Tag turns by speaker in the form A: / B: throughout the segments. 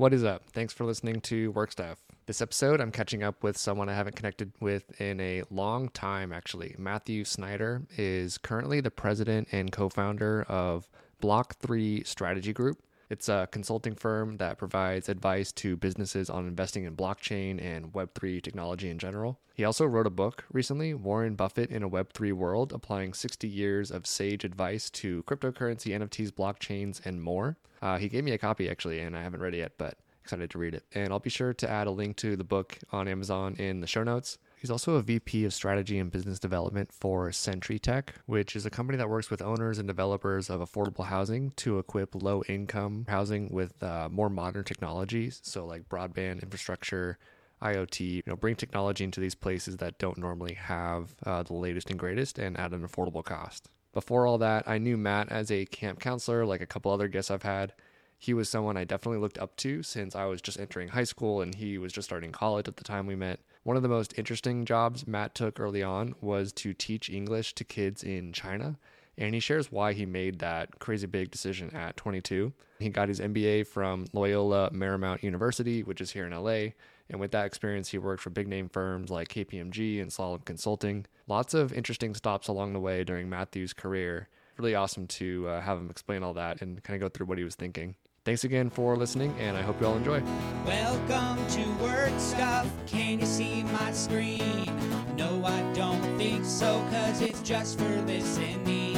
A: What is up? Thanks for listening to Work Stuff. This episode, I'm catching up with someone I haven't connected with in a long time, actually. Matthew Snider is currently the president and co founder of Block3 Strategy Group. It's a consulting firm that provides advice to businesses on investing in blockchain and Web3 technology in general. He also wrote a book recently, Warren Buffett in a Web3 World, applying 60 years of sage advice to cryptocurrency, NFTs, blockchains, and more. Uh, he gave me a copy actually, and I haven't read it yet, but excited to read it. And I'll be sure to add a link to the book on Amazon in the show notes. He's also a VP of Strategy and Business Development for CentriTech, which is a company that works with owners and developers of affordable housing to equip low income housing with uh, more modern technologies. So, like broadband infrastructure, IoT, you know, bring technology into these places that don't normally have uh, the latest and greatest and at an affordable cost. Before all that, I knew Matt as a camp counselor, like a couple other guests I've had. He was someone I definitely looked up to since I was just entering high school and he was just starting college at the time we met. One of the most interesting jobs Matt took early on was to teach English to kids in China. And he shares why he made that crazy big decision at 22. He got his MBA from Loyola Marymount University, which is here in LA. And with that experience, he worked for big name firms like KPMG and Slalom Consulting. Lots of interesting stops along the way during Matthew's career. Really awesome to uh, have him explain all that and kind of go through what he was thinking. Thanks again for listening, and I hope you all enjoy.
B: Welcome to Work Stuff. Can you see my screen? No, I don't think so, cause it's just for listening.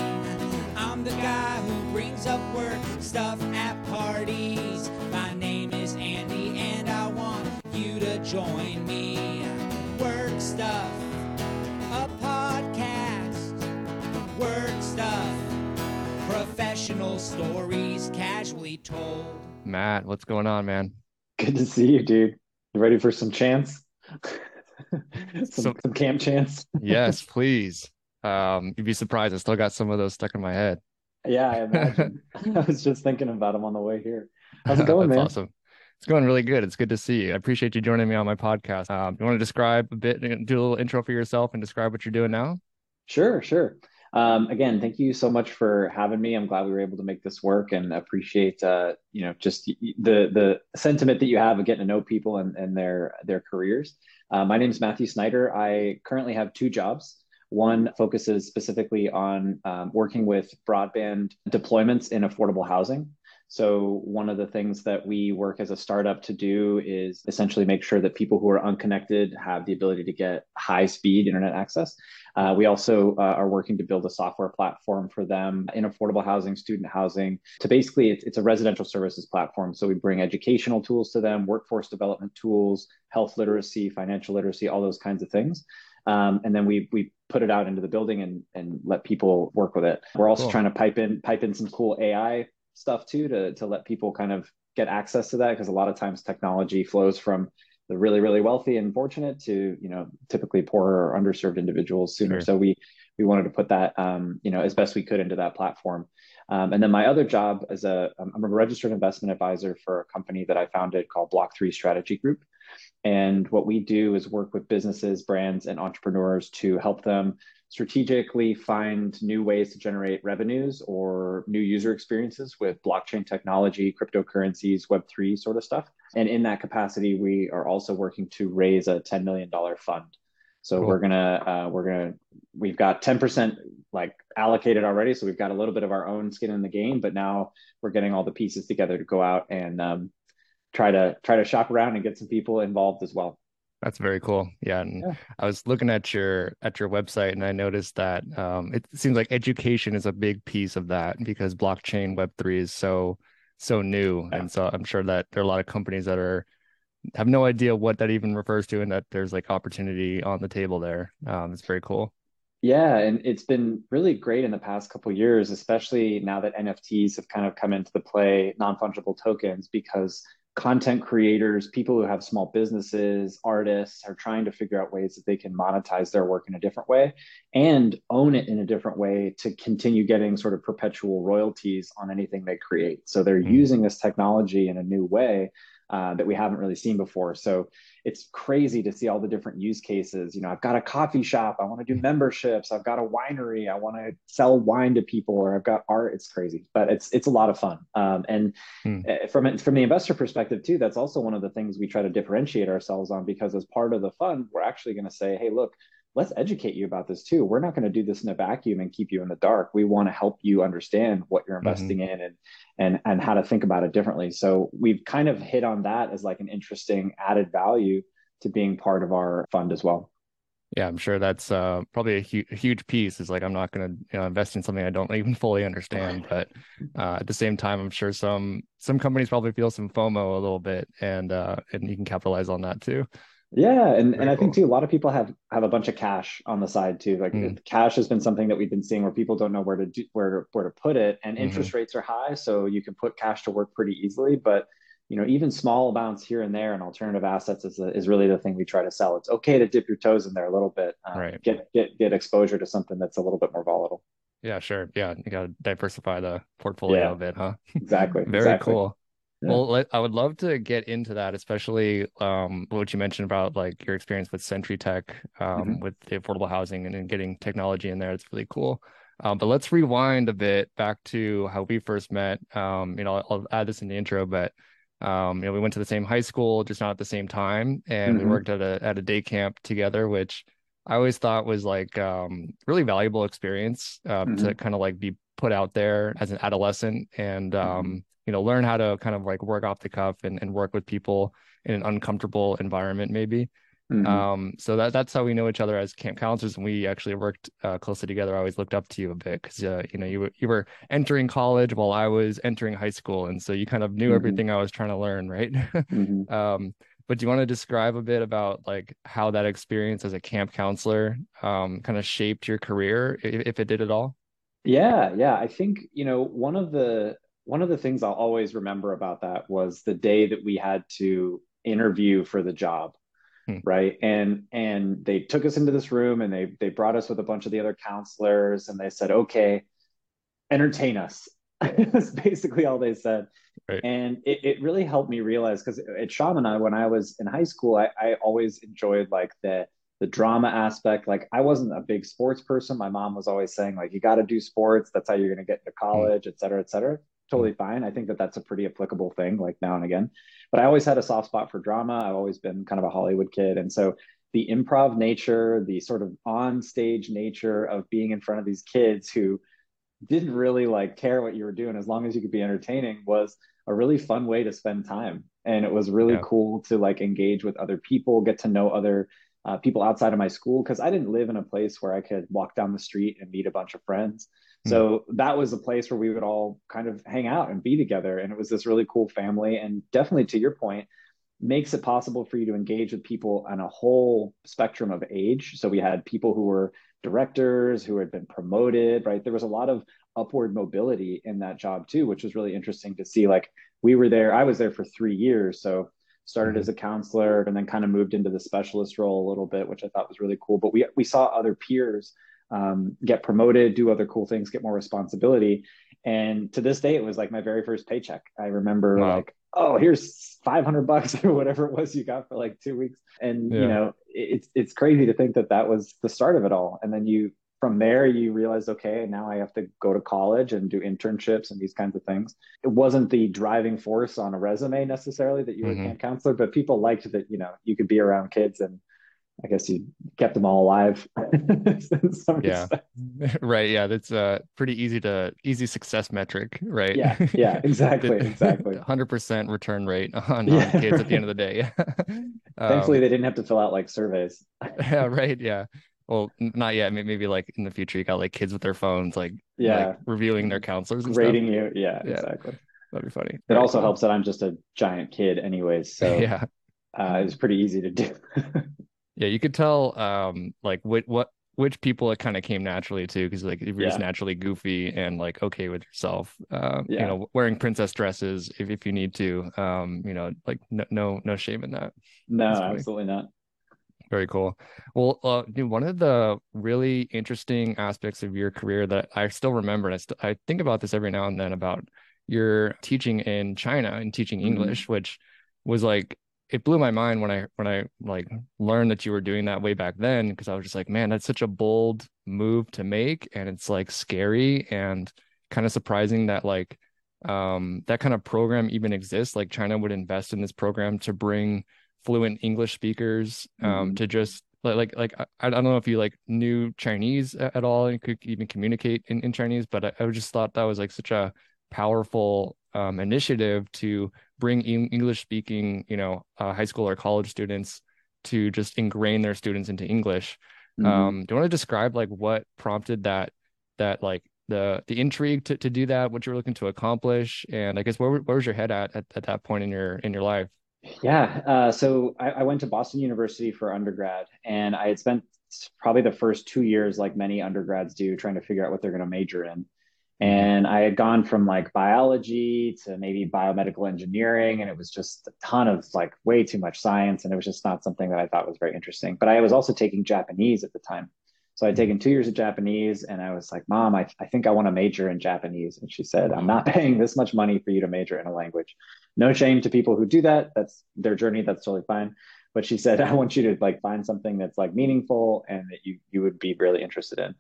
B: I'm the guy who brings up work stuff at parties. My name is Andy, and I want you to join me. Work Stuff, a podcast. Work Stuff, professional stories casually told.
A: Matt, what's going on, man?
C: Good to see you, dude. You ready for some chance? some,
A: So-
C: some camp chance?
A: yes, please. Um, you'd be surprised. I still got some of those stuck in my head.
C: Yeah, I imagine. I was just thinking about them on the way here. How's it going,
A: That's
C: man?
A: awesome. It's going really good. It's good to see you. I appreciate you joining me on my podcast. Um, you want to describe a bit, do a little intro for yourself and describe what you're doing now?
C: Sure, sure. Um, again, thank you so much for having me. I'm glad we were able to make this work and appreciate uh, you know, just the the sentiment that you have of getting to know people and, and their their careers. Uh, my name is Matthew Snider. I currently have two jobs. One focuses specifically on um, working with broadband deployments in affordable housing. So, one of the things that we work as a startup to do is essentially make sure that people who are unconnected have the ability to get high speed internet access. Uh, we also uh, are working to build a software platform for them in affordable housing, student housing. To basically, it's, it's a residential services platform. So we bring educational tools to them, workforce development tools, health literacy, financial literacy, all those kinds of things. Um, and then we we put it out into the building and and let people work with it. We're also
A: Cool.
C: trying to pipe in pipe in some cool AI stuff too to to let people kind of get access to that because a lot of times technology flows from the really really wealthy and fortunate to you know typically poorer or underserved individuals sooner.
A: Sure.
C: So we we wanted to put that um, you know as best we could into that platform. Um, and then my other job as a I'm a registered investment advisor for a company that I founded called Block Three Strategy Group. And what we do is work with businesses, brands, and entrepreneurs to help them strategically find new ways to generate revenues or new user experiences with blockchain technology, cryptocurrencies, Web3 sort of stuff. And in that capacity, we are also working to raise a $10 million fund. So
A: Cool.
C: we're gonna uh, we're gonna we've got 10% like allocated already. So we've got a little bit of our own skin in the game, but now we're getting all the pieces together to go out and um, try to try to shop around and get some people involved as well.
A: That's very cool. Yeah, and
C: Yeah.
A: I was looking at your at your website and I noticed that um, it seems like education is a big piece of that because blockchain Web three is so so new,
C: Yeah.
A: and so I'm sure that there are a lot of companies that are have no idea what that even refers to, and that there's like opportunity on the table there. Um, it's very cool.
C: Yeah, and it's been really great in the past couple of years, especially now that NFTs have kind of come into the play, non-fungible tokens, because content creators, people who have small businesses, artists are trying to figure out ways that they can monetize their work in a different way and own it in a different way to continue getting sort of perpetual royalties on anything they create. So they're
A: Mm.
C: using this technology in a new way uh, that we haven't really seen before. So it's crazy to see all the different use cases. You know, I've got a coffee shop, I want to do memberships, I've got a winery, I want to sell wine to people, or I've got art. It's crazy, but it's it's a lot of fun. Um, and hmm. Eh, from from the investor perspective too, that's also one of the things we try to differentiate ourselves on because as part of the fund, we're actually going to say, hey, look, let's educate you about this too. We're not going to do this in a vacuum and keep you in the dark. We want to help you understand what you're mm-hmm. investing mm-hmm. in and and and how to think about it differently. So we've kind of hit on that as like an interesting added value to being part of our fund as well.
D: Yeah, I'm sure that's uh, probably a, hu- a, huge piece. Is like I'm not going to you know, invest in something I don't even fully understand, but uh, at the same time, I'm sure some some companies probably feel some FOMO a little bit, and uh, and you can capitalize on that too.
C: Yeah, and, and I think too a lot of people have have a bunch of cash on the side too. Like mm. cash has been something that we've been seeing where people don't know where to do, where to, where to put it, and mm-hmm. interest rates are high, so you can put cash to work pretty easily. But you know, even small amounts here and there and alternative assets is is really the thing we try to sell. It's okay to dip your toes in there a little bit, um, right? Get get get exposure to something that's a little bit more volatile.
D: Yeah, sure. Yeah, you got to diversify the portfolio yeah, a bit, huh?
C: Exactly.
D: Very
C: exactly.
D: cool. Well, I would love to get into that, especially um, what you mentioned about like your experience with CentriTech um, mm-hmm. with the affordable housing and, and getting technology in there. It's really cool. Um, but let's rewind a bit back to how we first met. Um, you know, I'll, I'll, add this in the intro, but um, you know, we went to the same high school, just not at the same time, and mm-hmm. we worked at a at a day camp together, which I always thought was like um, really valuable experience uh, mm-hmm. to kind of like be put out there as an adolescent and mm-hmm. um, you know learn how to kind of like work off the cuff and, and work with people in an uncomfortable environment maybe mm-hmm. um so that that's how we know each other as camp counselors and we actually worked uh, closely together i always looked up to you a bit because uh, you know you, you were entering college while i was entering high school and so you kind of knew mm-hmm. everything i was trying to learn right mm-hmm. um but do you want to describe a bit about like how that experience as a camp counselor um, kind of shaped your career if, if it did at all
C: yeah yeah i think you know one of the one of the things I'll always remember about that was the day that we had to interview for the job. Hmm. Right. And and they took us into this room and they they brought us with a bunch of the other counselors and they said, okay, entertain us. That's basically all they said. Right. And it, it really helped me realize because at Chaminade, when I was in high school, I, I always enjoyed like the the drama aspect. Like I wasn't a big sports person. My mom was always saying, like, you got to do sports. That's how you're going to get into college, et cetera, et cetera totally fine. I think that that's a pretty applicable thing, like now and again. But I always had a soft spot for drama. I've always been kind of a Hollywood kid, and so the improv nature, the sort of on stage nature of being in front of these kids who didn't really like care what you were doing as long as you could be entertaining was a really fun way to spend time and it was really yeah. cool to like engage with other people get to know other uh, people outside of my school because i didn't live in a place where i could walk down the street and meet a bunch of friends. So that was a place where we would all kind of hang out and be together. And it was this really cool family. And definitely to your point, makes it possible for you to engage with people on a whole spectrum of age. So we had people who were directors who had been promoted, right? There was a lot of upward mobility in that job too, which was really interesting to see. Like we were there, I was there for three years. So started mm-hmm. as a counselor and then kind of moved into the specialist role a little bit, which I thought was really cool. But we we saw other peers um, get promoted, do other cool things, get more responsibility. And to this day, it was like my very first paycheck. I remember wow. like, oh, here's 500 bucks or whatever it was you got for like two weeks. And, yeah. you know, it's, it's crazy to think that that was the start of it all. And then you, from there, you realize, okay, now I have to go to college and do internships and these kinds of things. It wasn't the driving force on a resume necessarily that you were mm-hmm. a camp counselor, but people liked that, you know, you could be around kids and I guess you kept them all alive.
D: yeah, right. Yeah, that's a pretty easy to easy success metric, right?
C: Yeah, yeah, exactly, exactly.
D: Hundred percent return rate on, yeah, on kids right. at the end of the day.
C: Thankfully, um, they didn't have to fill out like surveys.
D: yeah, right. Yeah. Well, not yet. Maybe like in the future, you got like kids with their phones, like
C: yeah,
D: like, reviewing their counselors, and
C: rating
D: stuff.
C: you. Yeah, yeah, exactly.
D: That'd be funny.
C: It also helps that I'm just a giant kid, anyways. So yeah, uh, was pretty easy to do.
D: Yeah, you could tell um like what what which people it kind of came naturally to because like if you're yeah. just naturally goofy and like okay with yourself uh, yeah. you know wearing princess dresses if, if you need to um you know like no no, no shame in that
C: no absolutely not
D: very cool well uh, dude, one of the really interesting aspects of your career that i still remember and i, st- I think about this every now and then about your teaching in china and teaching mm-hmm. english which was like it blew my mind when I when I like learned that you were doing that way back then because I was just like, man, that's such a bold move to make and it's like scary and kind of surprising that like um that kind of program even exists. Like China would invest in this program to bring fluent English speakers um mm-hmm. to just like like like I, I don't know if you like knew Chinese at all and could even communicate in, in Chinese, but I, I just thought that was like such a powerful um, initiative to bring English speaking, you know, uh, high school or college students to just ingrain their students into English. Mm-hmm. Um, do you want to describe like what prompted that that like the the intrigue to, to do that, what you're looking to accomplish, and I guess where where was your head at at, at that point in your in your life?
C: Yeah, uh, so I, I went to Boston University for undergrad, and I had spent probably the first two years, like many undergrads do, trying to figure out what they're going to major in. And I had gone from like biology to maybe biomedical engineering, and it was just a ton of like way too much science. And it was just not something that I thought was very interesting. But I was also taking Japanese at the time. So I'd mm-hmm. taken two years of Japanese, and I was like, Mom, I, I think I want to major in Japanese. And she said, I'm not paying this much money for you to major in a language. No shame to people who do that. That's their journey. That's totally fine. But she said, I want you to like find something that's like meaningful and that you you would be really interested in.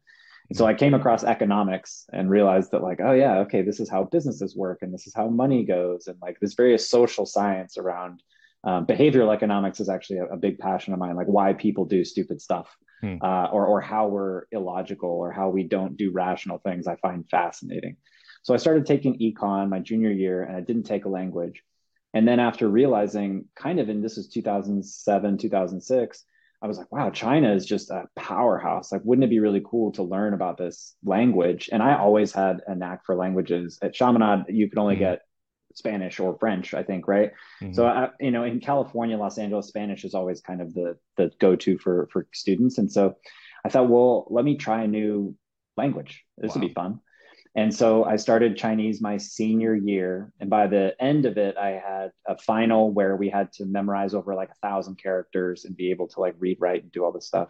C: And so I came across economics and realized that like, oh yeah, okay, this is how businesses work and this is how money goes. And like this various social science around um, behavioral economics is actually a, a, big passion of mine, like why people do stupid stuff hmm. uh, or, or how we're illogical or how we don't do rational things. I find fascinating. So I started taking econ my junior year and I didn't take a language. And then after realizing kind of in this is 2007, 2006, I was like, wow, China is just a powerhouse. Like, wouldn't it be really cool to learn about this language? And I always had a knack for languages. At Chaminade, you could only mm-hmm. get Spanish or French, I think, right? Mm-hmm. So, I, you know, in California, Los Angeles, Spanish is always kind of the the go to for for students. And so, I thought, well, let me try a new language. This wow. would be fun. And so I started Chinese my senior year. And by the end of it, I had a final where we had to memorize over like a thousand characters and be able to like read, write, and do all this stuff.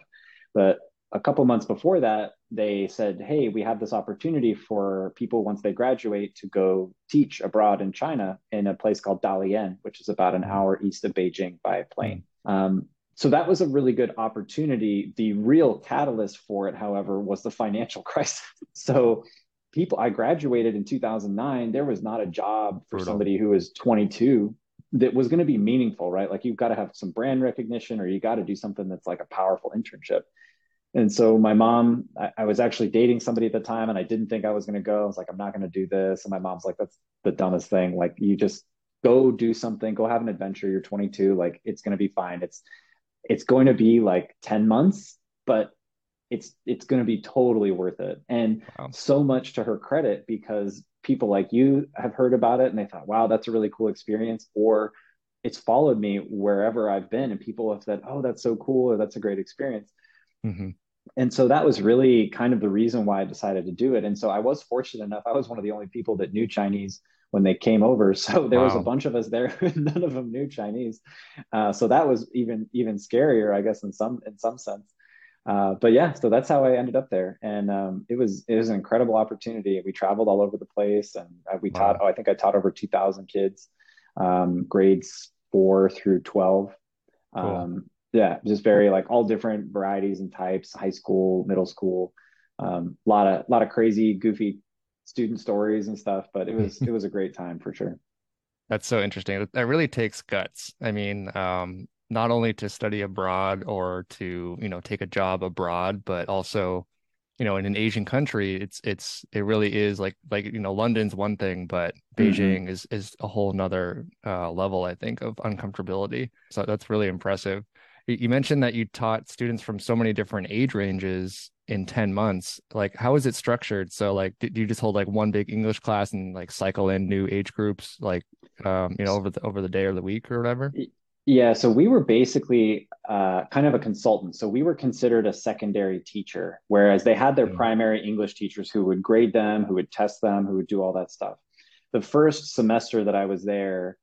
C: But a couple months before that, they said, Hey, we have this opportunity for people once they graduate to go teach abroad in China in a place called Dalian, which is about an hour east of Beijing by plane. Um, so that was a really good opportunity. The real catalyst for it, however, was the financial crisis. So people i graduated in 2009 there was not a job for Brutal. somebody who was 22 that was going to be meaningful right? Like you've got to have some brand recognition or you got to do something that's like a powerful internship. And so my mom I, I, was actually dating somebody at the time and i didn't think i was going to go. I was like i'm not going to do this. And my mom's like that's the dumbest thing. Like you just go do something go have an adventure. You're 22 like it's going to be fine. It's it's going to be like 10 months but it's it's going to be totally worth it and wow. so much to her credit because people like you have heard about it and they thought wow that's a really cool experience or it's followed me wherever i've been and people have said oh that's so cool or that's a great experience mm-hmm. and so that was really kind of the reason why i decided to do it and so i was fortunate enough i was one of the only people that knew chinese when they came over so there wow. was a bunch of us there none of them knew chinese uh, so that was even even scarier i guess in some in some sense uh, but yeah, so that's how I ended up there, and um, it was it was an incredible opportunity. We traveled all over the place, and uh, we wow. taught. Oh, I think I taught over two thousand kids, um, grades four through twelve. Cool. Um, yeah, just very like all different varieties and types, high school, middle school, a lot of lot of crazy, goofy student stories and stuff. But it was it was a great time for sure.
D: That's so interesting. That really takes guts. I mean, um, not only to study abroad or to you know take a job abroad but also you know in an asian country it's it's it really is like like you know london's one thing but mm-hmm. beijing is is a whole nother uh, level i think of uncomfortability. So that's really impressive. You mentioned that you taught students from so many different age ranges in 10 months. Like how is it structured? So like do you just hold like one big english class and like cycle in new age groups like um you know over the over the day or the week or whatever
C: yeah, so we were basically uh, kind of a consultant. So we were considered a secondary teacher, whereas they had their mm-hmm. primary English teachers who would grade them, who would test them, who would do all that stuff. The first semester that I was there,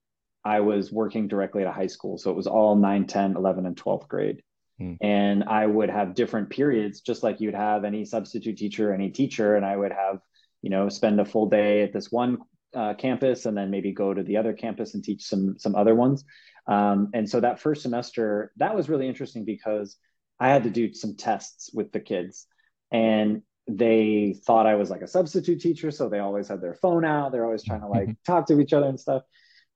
C: I was working directly at a high school. So it was all 9, 10, 11, and 12th grade. Mm. And I would have different periods, just like you'd have any substitute teacher, any teacher. And I would have, you know, spend a full day at this one uh, campus and then maybe go to the other campus and teach some some other ones. Um, and so that first semester, that was really interesting because I had to do some tests with the kids, and they thought I was like a substitute teacher, so they always had their phone out. They're always trying to like talk to each other and stuff.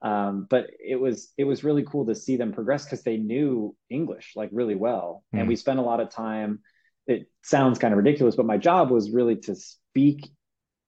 C: Um, but it was it was really cool to see them progress because they knew English like really well, mm. and we spent a lot of time. It sounds kind of ridiculous, but my job was really to speak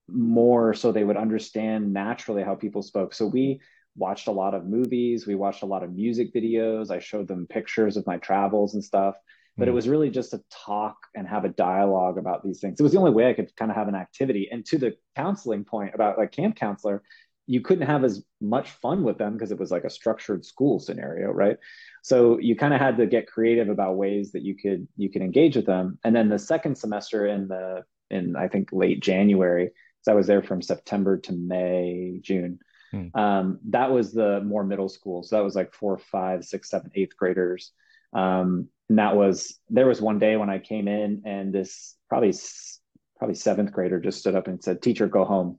C: more so they would understand naturally how people spoke. So we watched a lot of movies, we watched a lot of music videos. I showed them pictures of my travels and stuff but it hmm. was really just to talk and have a dialogue about these things. It was the only way I could kind of have an activity. And to the counseling point about like camp counselor, you couldn't have as much fun with them because it was like a structured school scenario, right? So you kind of had to get creative about ways that you could you could engage with them. And then the second semester in the in I think late January, so I was there from September to May, June. Hmm. Um, that was the more middle school. So that was like four, five, six, seven, eighth graders. Um, and that was there was one day when I came in and this probably probably seventh grader just stood up and said, "Teacher, go home."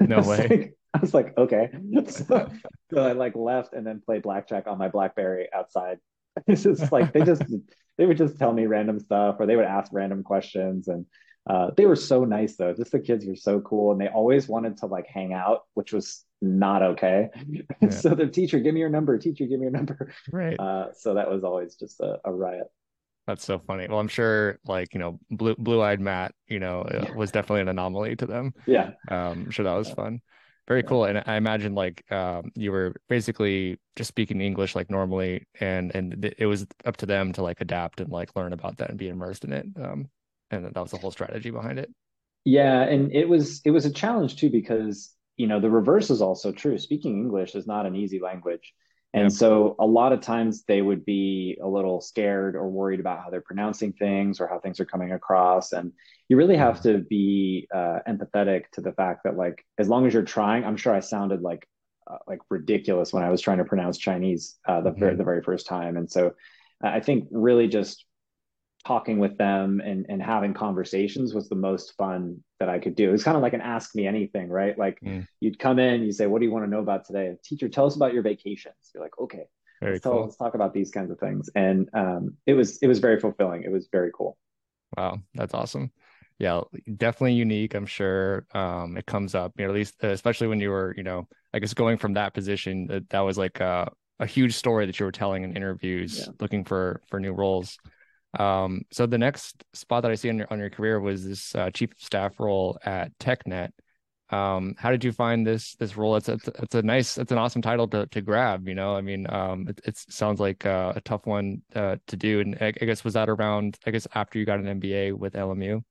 D: No way.
C: Like, I was like, okay. So, so, I like left and then played blackjack on my BlackBerry outside. It's just like they just they would just tell me random stuff or they would ask random questions and uh, they were so nice though. Just the kids were so cool and they always wanted to like hang out, which was not okay. Yeah. so the teacher, give me your number. Teacher, give me your number.
D: Right.
C: Uh, so that was always just a, a, riot.
D: That's so funny. Well, I'm sure like, you know, blue, blue-eyed Matt, you know, uh, was definitely an anomaly to them.
C: Yeah.
D: Um, I'm sure that was fun. Very cool. And I imagine like um, you were basically just speaking English like normally and and it was up to them to like adapt and like learn about that and be immersed in it. Um, and that was the whole strategy behind it.
C: Yeah, and it was it was a challenge too because you know the reverse is also true speaking english is not an easy language and yep. so a lot of times they would be a little scared or worried about how they're pronouncing things or how things are coming across and you really have mm-hmm. to be uh, empathetic to the fact that like as long as you're trying i'm sure i sounded like uh, like ridiculous when i was trying to pronounce chinese uh, the, mm-hmm. very, the very first time and so i think really just talking with them and, and having conversations was the most fun that I could do. It was kind of like an ask me anything, right? Like mm. you'd come in, you say, What do you want to know about today? Teacher, tell us about your vacations. You're like, okay, let's, cool. tell, let's, talk about these kinds of things. And um, it was it was very fulfilling. It was very cool.
D: Wow, that's awesome. Yeah, definitely unique. I'm sure um, it comes up, you know, at least especially when you were, you know, I guess going from that position, that, that was like a, a huge story that you were telling in interviews, yeah. looking for for new roles. Um, so the next spot that I see on your on your career was this uh, chief of staff role at TechNet. Um, how did you find this this role? It's a, it's a nice, it's an awesome title to to grab. You know, I mean, um, it, it sounds like uh, a tough one uh, to do. And I, I guess was that around? I guess after you got an MBA with LMU.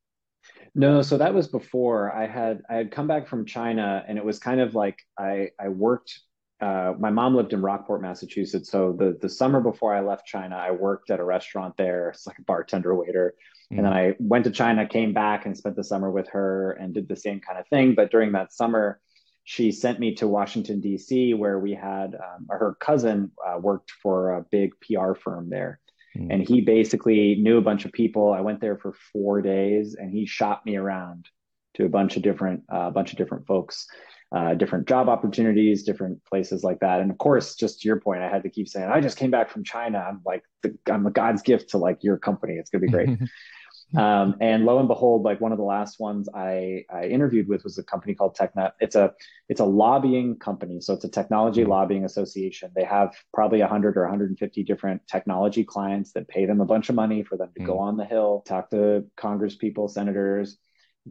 C: No, so that was before I had I had come back from China, and it was kind of like I I worked uh, my mom lived in Rockport, Massachusetts. So the the summer before I left China, I worked at a restaurant there. It's like a bartender waiter. Mm. And then I went to China, came back and spent the summer with her and did the same kind of thing. But during that summer, she sent me to Washington, D.C., where we had um, her cousin uh, worked for a big PR firm there. Mm. And he basically knew a bunch of people. I went there for four days and he shot me around to a bunch of different, a uh, bunch of different folks uh, different job opportunities, different places like that. And of course, just to your point, I had to keep saying, I just came back from China. I'm like, the, I'm a God's gift to like your company. It's gonna be great. um, and lo and behold, like one of the last ones I, I interviewed with was a company called TechNet. It's a it's a lobbying company, so it's a technology mm-hmm. lobbying association. They have probably 100 or 150 different technology clients that pay them a bunch of money for them to mm-hmm. go on the hill, talk to Congress people, senators,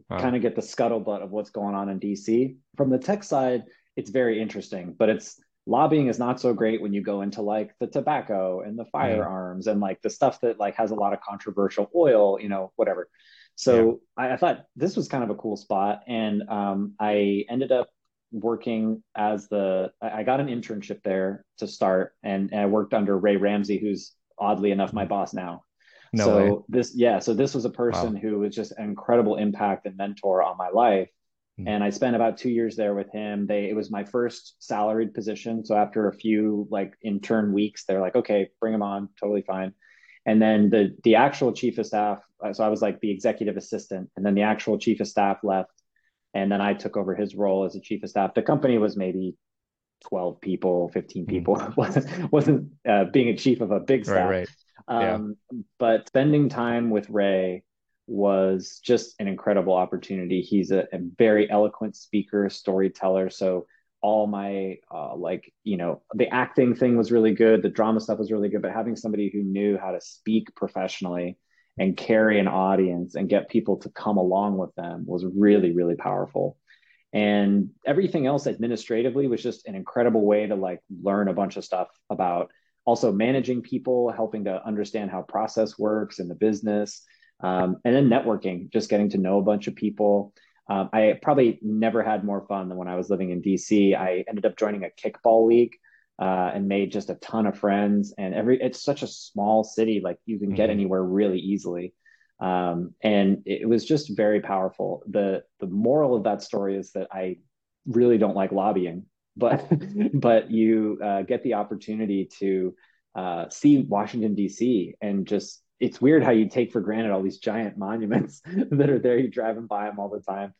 C: wow. kind of get the scuttlebutt of what's going on in DC. From the tech side, it's very interesting, but it's lobbying is not so great when you go into like the tobacco and the firearms yeah. and like the stuff that like has a lot of controversial oil, you know, whatever. So yeah. I, I, thought this was kind of a cool spot, and um, I ended up working as the I got an internship there to start, and, and I worked under Rey Ramsey, who's oddly enough my boss now. No so way. this, yeah, so this was a person wow. who was just an incredible impact and mentor on my life. Mm-hmm. And I spent about two years there with him. They it was my first salaried position. So after a few like intern weeks, they're like, okay, bring him on, totally fine. And then the the actual chief of staff, uh, so I was like the executive assistant, and then the actual chief of staff left, and then I took over his role as a chief of staff. The company was maybe 12 people, 15
D: Mhm.
C: people. wasn't wasn't uh, being a chief of a big staff.
D: Right, right. Yeah.
C: Um, but spending time with Rey was just an incredible opportunity. He's a, a very eloquent speaker, storyteller. So all my uh, like you know the acting thing was really good, the drama stuff was really good, but having somebody who knew how to speak professionally and carry an audience and get people to come along with them was really really powerful. And everything else administratively was just an incredible way to like learn a bunch of stuff about also managing people, helping to understand how process works in the business, um, and then networking, just getting to know a bunch of people. Um, I probably never had more fun than when I was living in DC. I ended up joining a kickball league uh, and made just a ton of friends. And every it's such a small city, like you can get
D: Mhm.
C: anywhere really easily. Um, and it was just very powerful. the The moral of that story is that I really don't like lobbying, but but you uh, get the opportunity to uh, see Washington D.C. and just it's weird how you take for granted all these giant monuments that are there. You're driving by them all the time,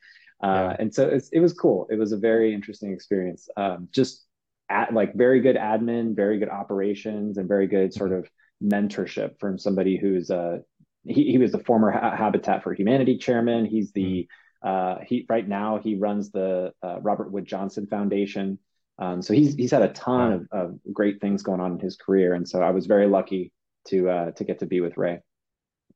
C: uh,
D: Yeah.
C: and so it's, it was cool. It was a very interesting experience. Um, just at like very good admin, very good operations, and very good sort of mentorship from somebody who's uh he, he was the former ha- Habitat for Humanity chairman. He's the uh, he right now he runs the uh, Robert Wood Johnson Foundation. Um, so he's he's had a ton of, of great things going on in his career, and so I was very lucky to uh, to get to be with Rey.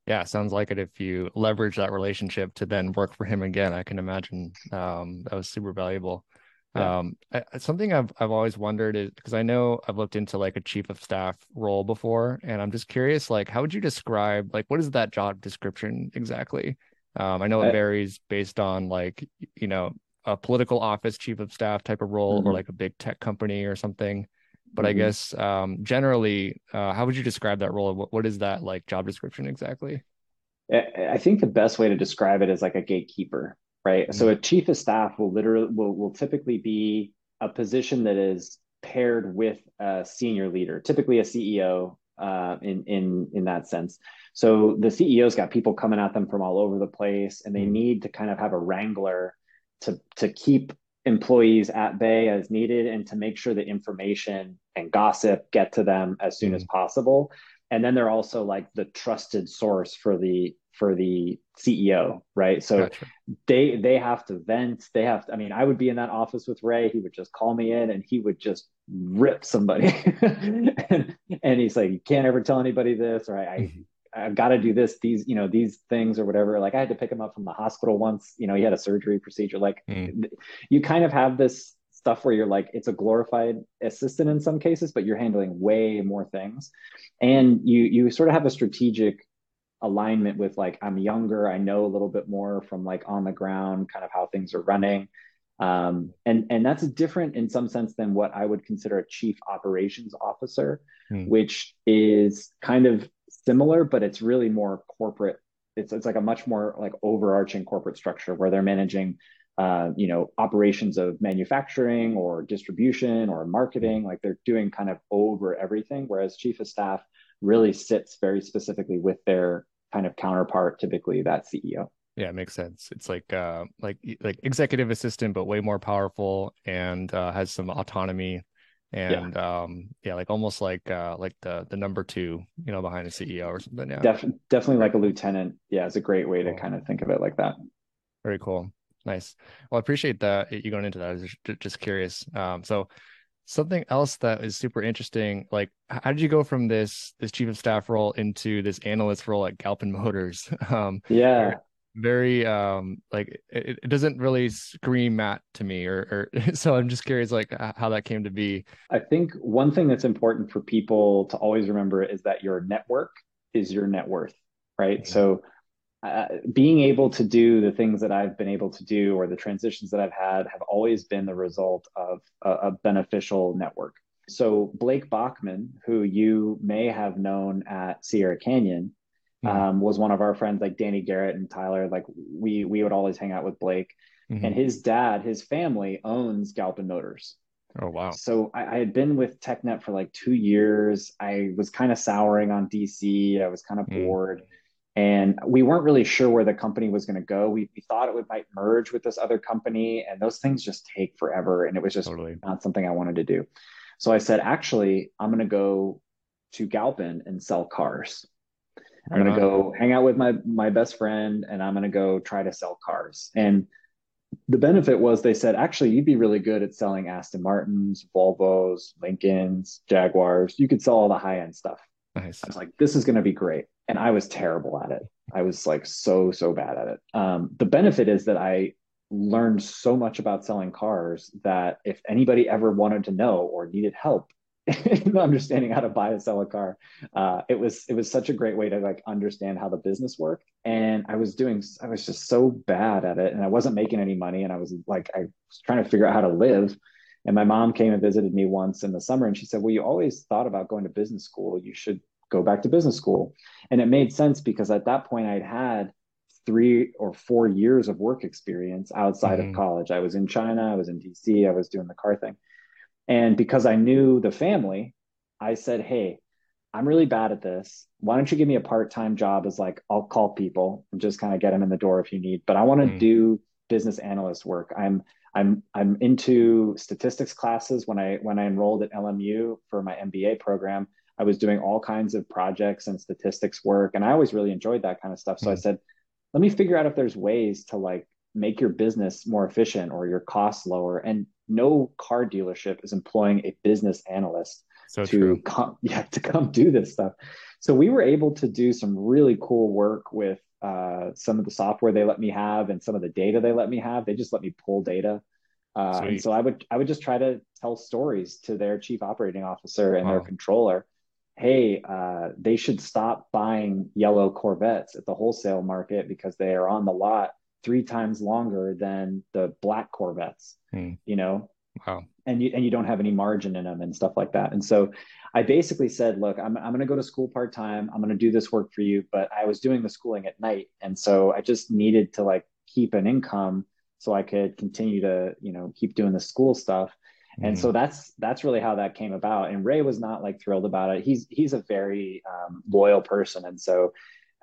D: Yeah, sounds like it. If you leverage that relationship to then work for him again, I can imagine um, that was super valuable.
C: Yeah.
D: Um, I, something I've I've always wondered is because I know I've looked into like a chief of staff role before, and I'm just curious, like, how would you describe like what is that job description exactly? Um, I know it
C: Uh,
D: varies based on like you know a political office chief of staff type of role or
C: Mhm.
D: like a big tech company or something. But I
C: Mhm.
D: guess um, generally, uh, how would you describe that role? What what is that like job description exactly?
C: I I think the best way to describe it is like a gatekeeper, right? So a chief of staff will literally will, will typically be a position that is paired with a senior leader, typically a CEO uh, in in in that sense. So the CEO's got people coming at them from all over the place, and they
D: Mhm.
C: need to kind of have a wrangler to to keep employees at bay as needed and to make sure that information and gossip get to them as soon as possible and then they're also like the trusted source for the for the CEO, right? So
D: Gotcha.
C: they they have to vent. They have to, I mean, I would be in that office with Rey. He would just call me in and he would just rip somebody. and, and he's like, you can't ever tell anybody this, or I, I
D: Mhm.
C: I've got to do this, these, you know, these things or whatever. Like I had to pick him up from the hospital once, you know, he had a surgery procedure. Like
D: Mm.
C: you kind of have this stuff where you're like, it's a glorified assistant in some cases, but you're handling way more things. And you, you sort of have a strategic alignment with like, I'm younger, I know a little bit more from like on the ground, kind of how things are running. Um, and, and that's different in some sense than what I would consider a chief operations officer,
D: Hmm.
C: which is kind of similar, but it's really more corporate. It's, it's like a much more like overarching corporate structure where they're managing, uh, you know, operations of manufacturing or distribution or marketing. Like they're doing kind of over everything. Whereas chief of staff really sits very specifically with their kind of counterpart, typically that CEO.
D: Yeah, it makes sense. It's like uh like like executive assistant, but way more powerful and uh has some autonomy and um yeah, like almost like uh like the the number two, you know, behind the CEO or something. Yeah.
C: Def- definitely like a lieutenant. Yeah, it's a great way to kind of think of it like that.
D: Very cool. Nice. Well, I appreciate that you going into that. I was just, just curious. Um, so something else that is super interesting, like how did you go from this this chief of staff role into this analyst role at Galpin Motors? Um,
C: Yeah.
D: Very um like it, it doesn't really scream Matt to me or or so I'm just curious like how that came to be.
C: I think one thing that's important for people to always remember is that your network is your net worth, right? So, uh, being able to do the things that I've been able to do or the transitions that I've had have always been the result of a, a beneficial network. So, Blake Bachman, who you may have known at Sierra Canyon,
D: Mhm.
C: um, was one of our friends, like Danny Garrett and Tyler. Like we we would always hang out with Blake,
D: Mhm.
C: and his dad, his family owns Galpin Motors.
D: Oh wow.
C: So I, I had been with TechNet for like two years. I was kind of souring on DC. I was kind of
D: Mm.
C: bored. and we weren't really sure where the company was going to go. We, we thought it would might merge with this other company, and those things just take forever, and it was just totally. not something I wanted to do. So I said, actually, I'm going to go to Galpin and sell cars. I'm going to go hang out with my my best friend, and I'm going to go try to sell cars. And the benefit was they said, actually, you'd be really good at selling Aston Martins, Volvos, Lincolns, Jaguars. You could sell all the high end stuff. Nice. I was like, this is going to be great. And I was terrible at it. I was like so, so bad at it. Um, the benefit is that I learned so much about selling cars that if anybody ever wanted to know or needed help understanding how to buy and sell a car, uh, it was it was such a great way to like understand how the business worked. And I was doing I was just so bad at it, and I wasn't making any money, and I was like I was trying to figure out how to live. And my mom came and visited me once in the summer, and she said, "Well, you always thought about going to business school. You should go back to business school." And it made sense because at that point I'd had three or four years of work experience outside mm-hmm. of college. I was in China, I was in DC, I was doing the car thing. And because I knew the family, I said, Hey, I'm really bad at this. Why don't you give me a part time job as like, I'll call people and just kind of get them in the door if you need, but I want to mm. do business analyst work. I'm, I'm, I'm into statistics classes. When I, when I enrolled at LMU for my MBA program, I was doing all kinds of projects and statistics work. And I always really enjoyed that kind of stuff. So mm. I said, let me figure out if there's ways to like make your business more efficient or your costs lower. And no car dealership is employing a business analyst so to true. come yeah to come do this stuff. So we were able to do some really cool work with uh, some of the software they let me have and some of the data they let me have. They just let me pull data. Uh, and so I would I would just try to tell stories to their chief operating officer and wow. their controller hey, uh, they should stop buying yellow Corvettes at the wholesale market because they are on the lot three times longer than the black Corvettes. Hmm. You know, wow. And you and you don't have any margin in them and stuff like that. And so I basically said, look, I'm I'm going to go to school part time. I'm going to do this work for you, but I was doing the schooling at night, and so I just needed to like keep an income so I could continue to you know keep doing the school stuff and so mm-hmm. that's that's really how that came about and ray was not like thrilled about it he's he's a very um, loyal person and so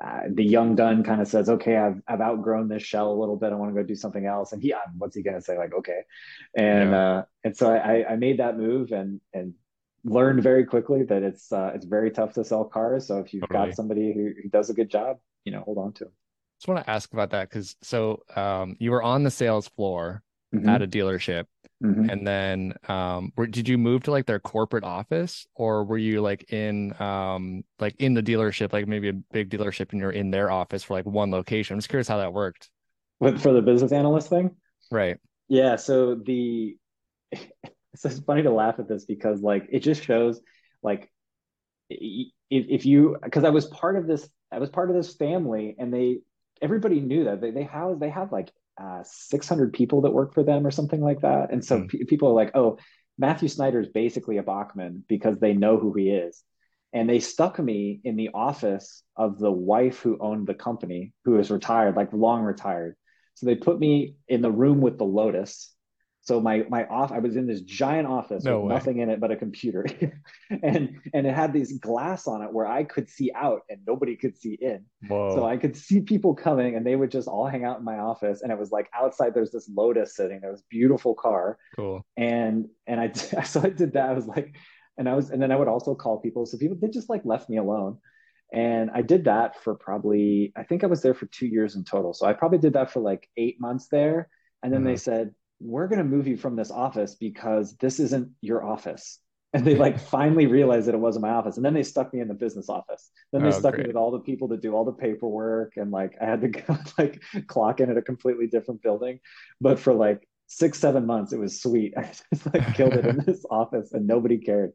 C: uh, the young Dunn kind of says, "Okay, I've I've outgrown this shell a little bit. I want to go do something else." And he, uh, what's he gonna say? Like, okay, and yeah. uh, and so I I made that move and and learned very quickly that it's uh, it's very tough to sell cars. So if you've totally. got somebody who, who does a good job, you know, hold on to. Them.
D: Just want to ask about that because so um, you were on the sales floor mm-hmm. at a dealership Mm-hmm. And then um were, did you move to like their corporate office or were you like in um like in the dealership, like maybe a big dealership and you're in their office for like one location? I'm just curious how that worked.
C: But for the business analyst thing?
D: Right.
C: Yeah. So the it's funny to laugh at this because like it just shows like if, if you because I was part of this I was part of this family and they everybody knew that they, they have they have like uh, 600 people that work for them or something like that. And so mm. p- people are like, oh, Matthew Snider is basically a Bachman because they know who he is. And they stuck me in the office of the wife who owned the company, who is retired, like long retired. So they put me in the room with the Lotus so my my off I was in this giant office no with way. nothing in it but a computer. and and it had these glass on it where I could see out and nobody could see in. Whoa. So I could see people coming and they would just all hang out in my office and it was like outside there's this Lotus sitting. There was beautiful car.
D: Cool.
C: And and I so I did that. I was like and I was and then I would also call people. So people they just like left me alone. And I did that for probably, I think I was there for two years in total. So I probably did that for like eight months there. And then mm-hmm. they said, we're going to move you from this office because this isn't your office and they like finally realized that it wasn't my office and then they stuck me in the business office then they oh, stuck great. me with all the people to do all the paperwork and like i had to go like clock in at a completely different building but for like six seven months it was sweet i just like killed it in this office and nobody cared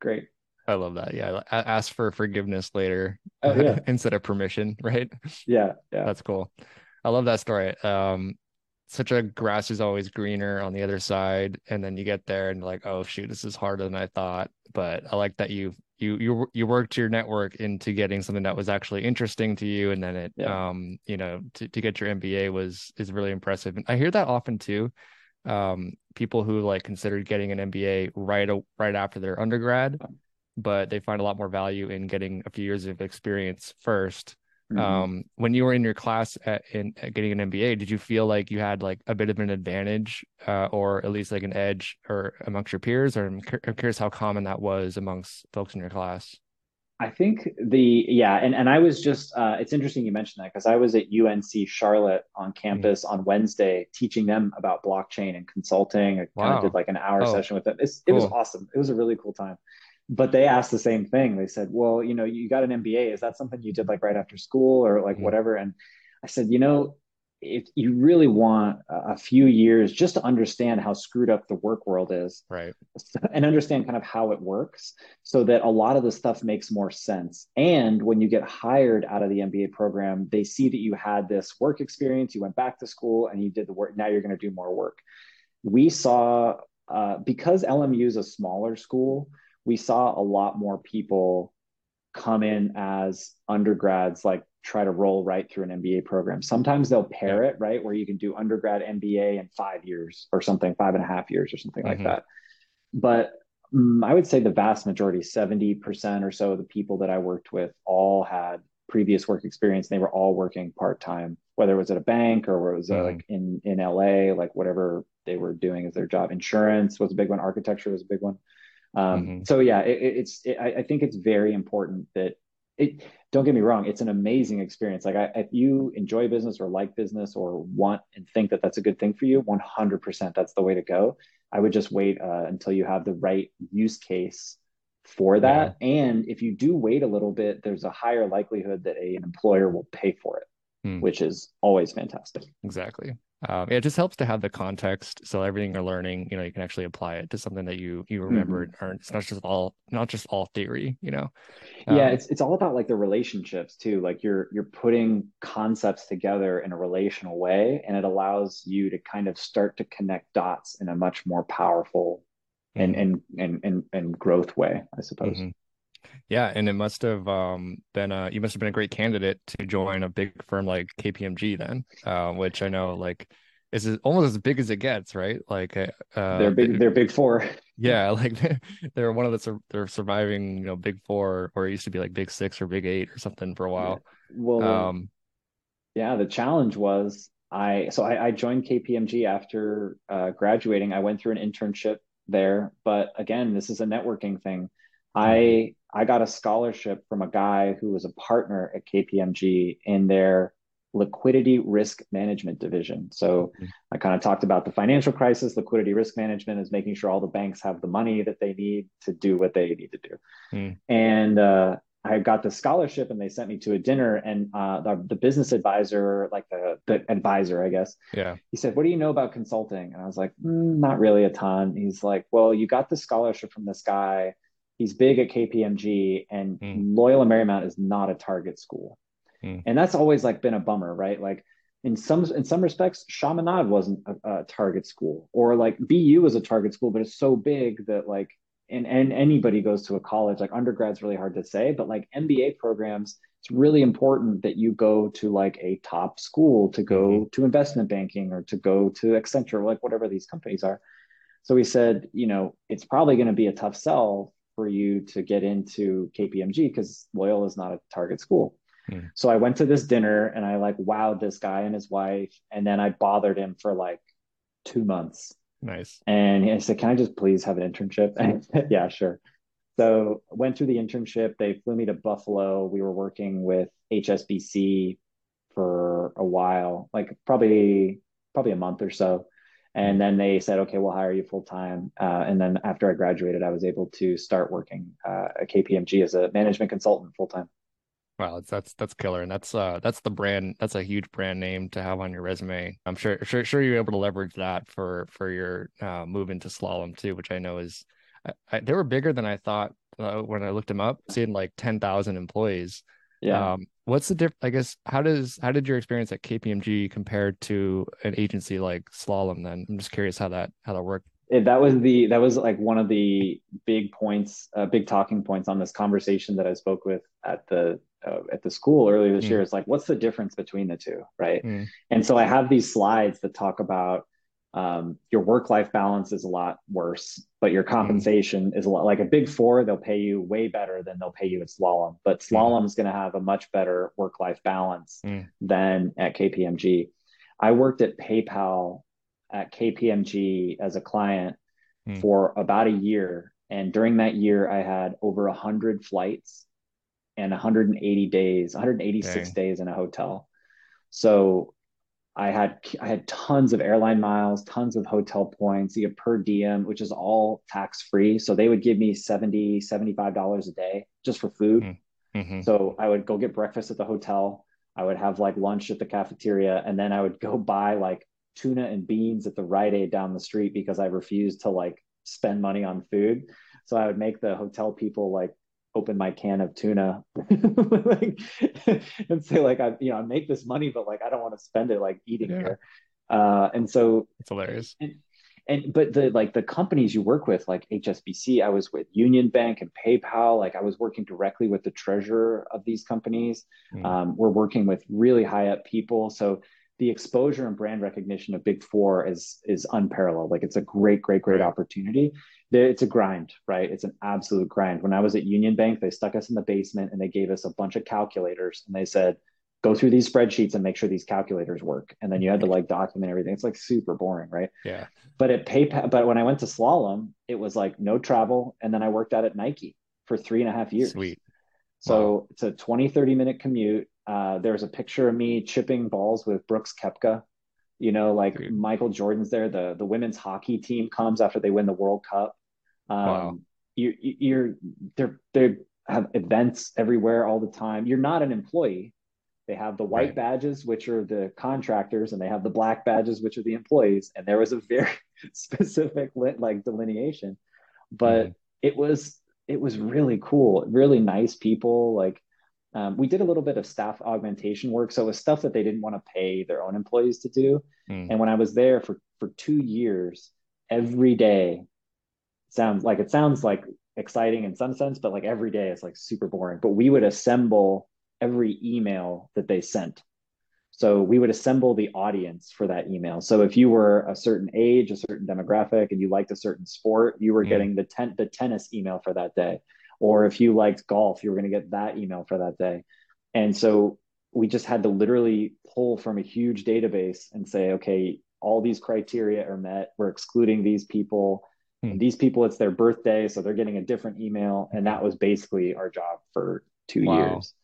C: great
D: I love that. Yeah. I Ask for forgiveness later oh, yeah. instead of permission, right?
C: Yeah. Yeah.
D: That's cool. I love that story. Um, such a grass is always greener on the other side and then you get there and like oh shoot this is harder than i thought but i like that you you you you worked your network into getting something that was actually interesting to you and then it yeah. um you know to, to get your mba was is really impressive and i hear that often too um people who like considered getting an mba right right after their undergrad but they find a lot more value in getting a few years of experience first Mm-hmm. Um, when you were in your class at, in at getting an MBA, did you feel like you had like a bit of an advantage, uh, or at least like an edge, or amongst your peers? Or I'm, I'm curious how common that was amongst folks in your class.
C: I think the yeah, and and I was just uh, it's interesting you mentioned that because I was at UNC Charlotte on mm-hmm. campus mm-hmm. on Wednesday teaching them about blockchain and consulting. I wow. kind of did like an hour oh, session with them. It's, cool. It was awesome. It was a really cool time but they asked the same thing. They said, "Well, you know, you got an MBA. Is that something you did like right after school or like mm-hmm. whatever?" And I said, "You know, if you really want a few years just to understand how screwed up the work world is,
D: right,
C: and understand kind of how it works, so that a lot of the stuff makes more sense. And when you get hired out of the MBA program, they see that you had this work experience, you went back to school, and you did the work. Now you're going to do more work. We saw uh, because LMU is a smaller school we saw a lot more people come in as undergrads, like try to roll right through an MBA program. Sometimes they'll pair yeah. it, right? Where you can do undergrad MBA in five years or something, five and a half years or something mm-hmm. like that. But um, I would say the vast majority, 70% or so of the people that I worked with all had previous work experience. They were all working part time, whether it was at a bank or it was uh, mm-hmm. like in, in LA, like whatever they were doing as their job. Insurance was a big one, architecture was a big one. Um, mm-hmm. So yeah, it, it's it, I, I think it's very important that it. Don't get me wrong, it's an amazing experience. Like I, if you enjoy business or like business or want and think that that's a good thing for you, 100% that's the way to go. I would just wait uh, until you have the right use case for that. Yeah. And if you do wait a little bit, there's a higher likelihood that a, an employer will pay for it, hmm. which is always fantastic.
D: Exactly um, it just helps to have the context so everything you're learning you know you can actually apply it to something that you you remember mm-hmm. it's not just all not just all theory you know
C: um, yeah it's it's all about like the relationships too like you're you're putting concepts together in a relational way and it allows you to kind of start to connect dots in a much more powerful mm-hmm. and, and and and and growth way i suppose mm-hmm.
D: Yeah, and it must have um, been a you must have been a great candidate to join a big firm like KPMG then, uh, which I know like is almost as big as it gets, right? Like uh,
C: they're big, they're big four.
D: Yeah, like they're one of the they're surviving, you know, big four, or it used to be like big six or big eight or something for a while.
C: Well, um, yeah, the challenge was I so I, I joined KPMG after uh, graduating. I went through an internship there, but again, this is a networking thing. I mm-hmm. I got a scholarship from a guy who was a partner at KPMG in their liquidity risk management division. So mm-hmm. I kind of talked about the financial crisis. Liquidity risk management is making sure all the banks have the money that they need to do what they need to do. Mm. And uh, I got the scholarship and they sent me to a dinner and uh, the, the, business advisor, like the, the advisor, I guess.
D: Yeah.
C: He said, what do you know about consulting? And I was like, mm, not really a ton. He's like, well, you got the scholarship from this guy he's big at KPMG, and mm. Loyola Marymount is not a target school, mm. and that's always like been a bummer, right? Like in some in some respects, Chaminade wasn't a, a, target school, or like BU was a target school, but it's so big that like and and anybody goes to a college like undergrad's really hard to say, but like MBA programs. It's really important that you go to like a top school to go mm-hmm. to investment banking or to go to Accenture, like whatever these companies are. So we said, you know, it's probably going to be a tough sell for you to get into KPMG because Loyola is not a target school. Hmm. So I went to this dinner and I like wowed this guy and his wife. And then I bothered him for like two months.
D: Nice.
C: And he said, Can I just please have an internship? yeah, sure. So went through the internship. They flew me to Buffalo. We were working with HSBC for a while, like probably probably a month or so. And then they said, okay, we'll hire you full time. Uh, and then after I graduated, I was able to start working uh, at KPMG as a management consultant full time.
D: Wow, that's that's that's killer, and that's uh that's the brand. That's a huge brand name to have on your resume. I'm sure sure sure you're able to leverage that for for your uh, move into slalom too, which I know is I, I, they were bigger than I thought uh, when I looked them up. Seeing like ten thousand employees.
C: Yeah. Um,
D: what's the difference? I guess how does how did your experience at KPMG compare to an agency like Slalom? Then I'm just curious how that how that worked.
C: that was the that was like one of the big points, uh, big talking points on this conversation that I spoke with at the uh, at the school earlier this mm. year. It's like, what's the difference between the two, right? Mm. And so I have these slides that talk about um, your work life balance is a lot worse, but your compensation mm. is a lot like a big four, they'll pay you way better than they'll pay you at slalom. But slalom mm. is going to have a much better work life balance mm. than at KPMG. I worked at PayPal at KPMG as a client mm. for about a year. And during that year, I had over 100 flights and 180 days, 186 Dang. days in a hotel. So I had I had tons of airline miles, tons of hotel points, you per diem, which is all tax free. So they would give me 70 $75 a day just for food. Mm-hmm. mm-hmm. So I would go get breakfast at the hotel. I would have like lunch at the cafeteria, and then I would go buy like tuna and beans at the Rite Aid down the street because I refused to like spend money on food. So I would make the hotel people like open my can of tuna. Like, and say like I you know I make this money but like I don't want to spend it like eating yeah. here. Uh and so
D: it's hilarious.
C: And, and but the like the companies you work with like HSBC I was with Union Bank and PayPal like I was working directly with the treasurer of these companies. Mm. um, we're working with really high up people. So the exposure and brand recognition of big four is is unparalleled. Like it's a great great great right. opportunity it's a grind right? It's an absolute grind. When i was at union bank they stuck us in the basement and they gave us a bunch of calculators and they said go through these spreadsheets and make sure these calculators work. And then you had to like document everything. It's like super boring right?
D: Yeah.
C: But at paypal but when i went to slalom it was like no travel. And then i worked out at nike for three and a half years.
D: Sweet.
C: So wow. it's a 20 30 minute commute. Uh, there's a picture of me chipping balls with Brooks Koepka. You know, like Dude. Michael Jordan's there. The the women's hockey team comes after they win the World Cup. Um, wow. You, you're they're they have events everywhere all the time. You're not an employee. They have the white right. badges, which are the contractors, and they have the black badges, which are the employees. And there was a very specific like delineation, but mm. it was it was really cool, really nice people. Like um, we did a little bit of staff augmentation work, so it was stuff that they didn't want to pay their own employees to do. Mm. And when I was there for for two years, every day sounds like it sounds like exciting in some sense, but like every day it's like super boring. But we would assemble every email that they sent. So we would assemble the audience for that email. So if you were a certain age, a certain demographic, and you liked a certain sport, you were mm. getting the ten- the tennis email for that day or if you liked golf you were going to get that email for that day and so we just had to literally pull from a huge database and say okay all these criteria are met we're excluding these people hmm. these people it's their birthday so they're getting a different email and that was basically our job for two wow. years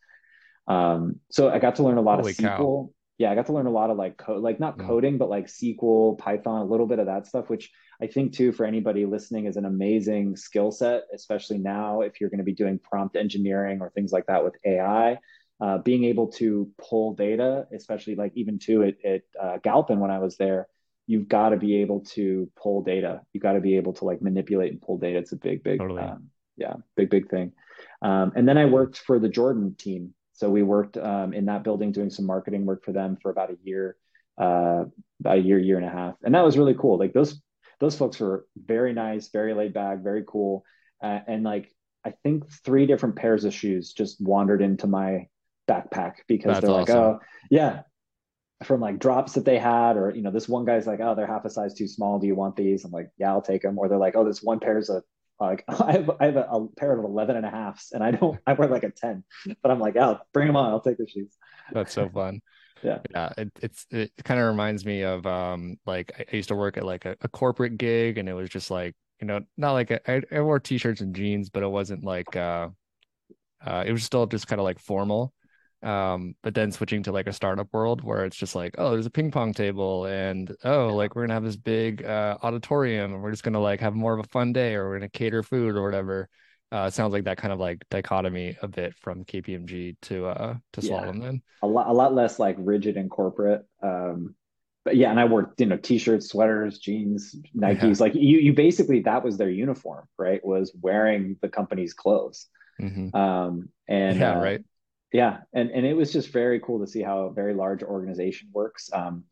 C: um, so i got to learn a lot Holy of sql cow. Yeah i got to learn a lot of like code like not hmm. coding but like sql python a little bit of that stuff which I think too for anybody listening is an amazing skill set, especially now if you're going to be doing prompt engineering or things like that with AI. Uh, being able to pull data, especially like even too at, at uh, Galpin when I was there, you've got to be able to pull data. You've got to be able to like manipulate and pull data. It's a big, big, totally. um, yeah, big, big thing. Um, and then I worked for the Jordan team. So we worked um, in that building doing some marketing work for them for about a year, uh, about a year, year and a half, and that was really cool. Like those those folks were very nice, very laid back, very cool. Uh, and like, I think three different pairs of shoes just wandered into my backpack because That's they're awesome. like, oh, yeah, from like drops that they had, or, you know, this one guy's like, oh, they're half a size too small. Do you want these? I'm like, yeah, I'll take them. Or they're like, oh, this one pair's a, like I have, I have a, a, pair of 11 and a halfs and I don't, I wear like a 10, but I'm like, oh, bring them on. I'll take the shoes.
D: That's so fun
C: yeah
D: yeah it, it's it kind of reminds me of um like i used to work at like a, a corporate gig and it was just like you know not like a, I, I wore t-shirts and jeans but it wasn't like uh uh it was still just kind of like formal um but then switching to like a startup world where it's just like oh there's a ping pong table and oh like we're gonna have this big uh auditorium and we're just gonna like have more of a fun day or we're gonna cater food or whatever uh, sounds like that kind of like dichotomy a bit from KPMG to uh to Slalom then.
C: A lot a lot less like rigid and corporate. Um but yeah, and I wore you know t-shirts, sweaters, jeans, Nikes. Yeah. Like you you basically that was their uniform, right? Was wearing the company's clothes. Mm-hmm. Um and
D: yeah, uh, right.
C: Yeah, and and it was just very cool to see how a very large organization works. Um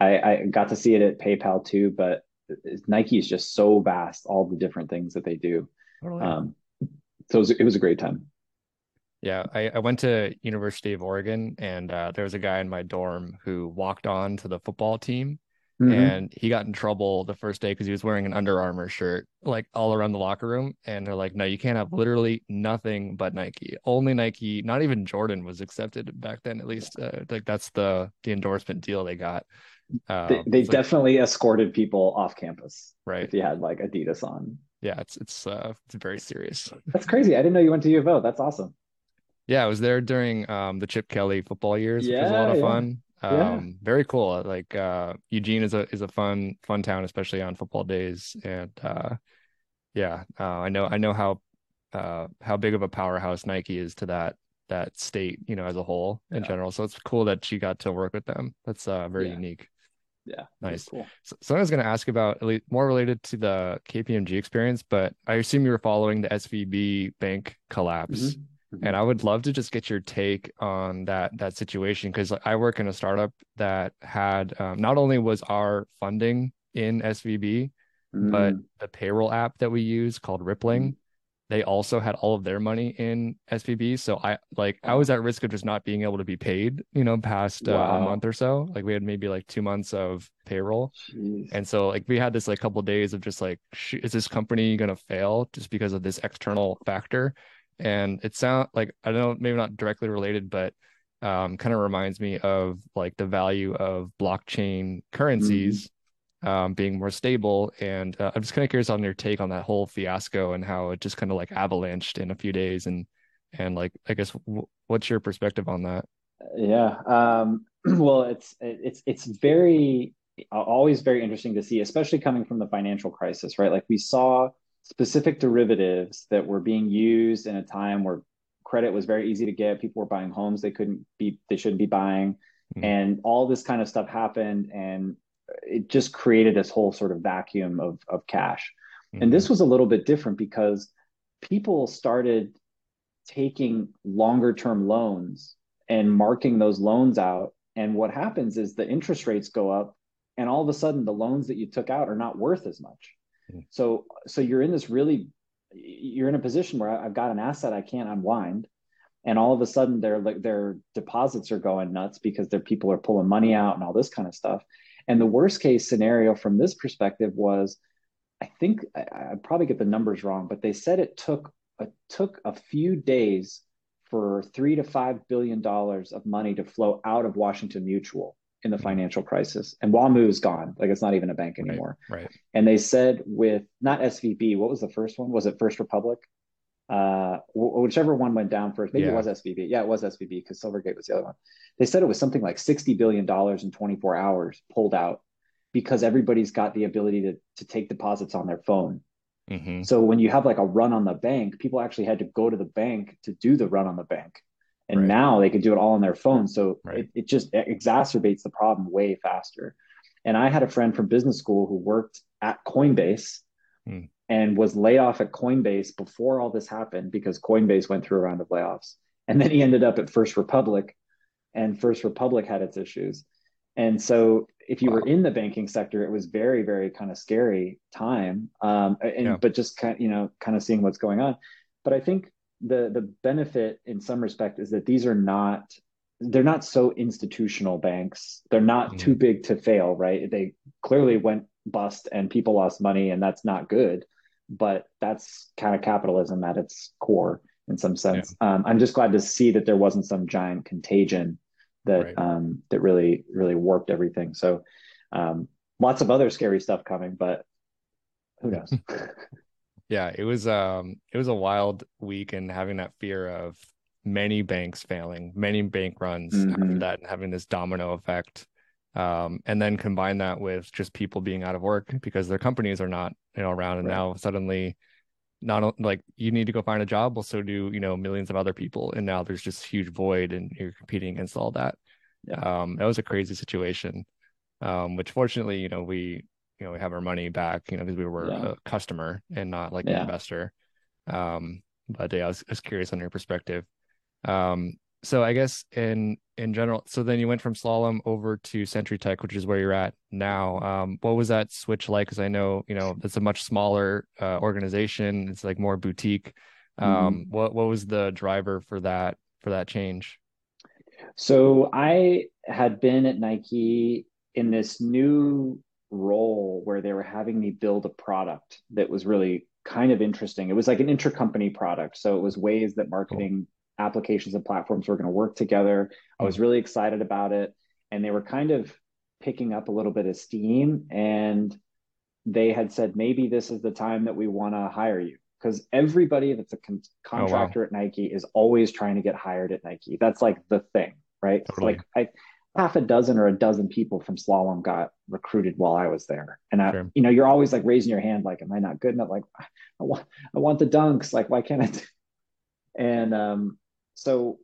C: I, I got to see it at PayPal too, but Nike is just so vast, all the different things that they do. Totally. Um, so it was, it was a great time.
D: Yeah, I, I went to University of Oregon, and uh, there was a guy in my dorm who walked on to the football team, Mm-hmm. And he got in trouble the first day because he was wearing an Under Armour shirt, like all around the locker room. And they're like, no, you can't have literally nothing but Nike. Only Nike, not even Jordan was accepted back then, at least. Uh, like that's the the endorsement deal they got.
C: Uh, they, they definitely escorted people off campus.
D: Right.
C: If you had like Adidas on.
D: Yeah, it's it's uh it's very serious.
C: That's crazy. I didn't know you went to U of O. That's awesome.
D: Yeah, I was there during um the Chip Kelly football years, which yeah, was a lot of yeah. fun. Um, yeah. very cool. Like uh, Eugene is a is a fun fun town, especially on football days. And uh, yeah, uh, I know I know how uh, how big of a powerhouse Nike is to that that state, you know, as a whole in yeah. general. So it's cool that she got to work with them. That's uh, very
C: yeah.
D: unique.
C: Yeah,
D: nice. Cool. So, so I was going to ask about at least more related to the KPMG experience, but I assume you were following the SVB bank collapse. Mm-hmm. Mm-hmm. And I would love to just get your take on that that situation because I work in a startup that had um, not only was our funding in SVB, mm-hmm. but the payroll app that we use called Rippling, mm-hmm. they also had all of their money in SVB. So I like I was at risk of just not being able to be paid, you know, past uh, a month or so. Like we had maybe like two months of payroll, Jeez. and so like we had this like couple of days of just like, is this company gonna fail just because of this external factor? And it sound like I don't know, maybe not directly related, but um, kind of reminds me of like the value of blockchain currencies mm-hmm. um, being more stable. And uh, I'm just kind of curious on your take on that whole fiasco and how it just kind of like avalanched in a few days. And and like, I guess, w- what's your perspective on that?
C: Yeah. Um, well, it's it's it's very always very interesting to see, especially coming from the financial crisis, right? Like we saw specific derivatives that were being used in a time where credit was very easy to get. People were buying homes they couldn't be they shouldn't be buying. Mm-hmm. and all this kind of stuff happened and it just created this whole sort of vacuum of of cash. Mm-hmm. and this was a little bit different because people started taking longer term loans and marking those loans out. And what happens is the interest rates go up and all of a sudden the loans that you took out are not worth as much Mm. so so you're in this really you're in a position where I've got an asset I can't unwind, and all of a sudden their their deposits are going nuts because their people are pulling money out and all this kind of stuff. And the worst case scenario from this perspective was, I think I, I probably get the numbers wrong, but they said it took it took a few days for three to five billion dollars of money to flow out of Washington Mutual in the financial crisis, and WAMU is gone. Like it's not even a bank anymore.
D: Right. right.
C: And they said with not SVB, what was the first one? Was it First Republic? Uh, whichever one went down first. Maybe yeah. it was SVB. Yeah, it was SVB because Silvergate was the other one. They said it was something like sixty billion dollars in twenty four hours pulled out because everybody's got the ability to to take deposits on their phone. Mm-hmm. So when you have like a run on the bank, people actually had to go to the bank to do the run on the bank and right. now they can do it all on their phone so right. it, it just exacerbates the problem way faster and i had a friend from business school who worked at coinbase hmm. and was laid off at coinbase before all this happened because coinbase went through a round of layoffs and then he ended up at first republic and first republic had its issues and so if you wow. were in the banking sector it was very very kind of scary time um, and yeah. but just kind of, you know kind of seeing what's going on but i think the the benefit in some respect is that these are not they're not so institutional banks they're not mm-hmm. too big to fail right they clearly went bust and people lost money and that's not good but that's kind of capitalism at its core in some sense yeah. um, i'm just glad to see that there wasn't some giant contagion that right. um, that really really warped everything so um, lots of other scary stuff coming but who knows
D: yeah it was um it was a wild week and having that fear of many banks failing many bank runs mm-hmm. after that and having this domino effect um and then combine that with just people being out of work because their companies are not you know around and right. now suddenly not like you need to go find a job well so do you know millions of other people and now there's just huge void and you're competing against all that yeah. um that was a crazy situation um which fortunately you know we you know we have our money back you know because we were yeah. a customer and not like yeah. an investor. Um but yeah I was, I was curious on your perspective. Um so i guess in in general so then you went from slalom over to CentriTech which is where you're at now. Um what was that switch like? Because i know you know it's a much smaller uh, organization. It's like more boutique. Um mm. what what was the driver for that for that change?
C: So i had been at nike in this new role where they were having me build a product that was really kind of interesting. It was like an intercompany product. So it was ways that marketing cool. applications and platforms were going to work together. I was hmm. really excited about it. And they were kind of picking up a little bit of steam. And they had said, maybe this is the time that we want to hire you. Because everybody that's a con- contractor oh, wow. at Nike is always trying to get hired at Nike. That's like the thing, right? Totally. Like I, half a dozen or a dozen people from slalom got recruited while I was there. And I, sure. you know, you're always like raising your hand, like, am I not good enough? Like, I want, I want the dunks. Like, why can't I? Do? And um, so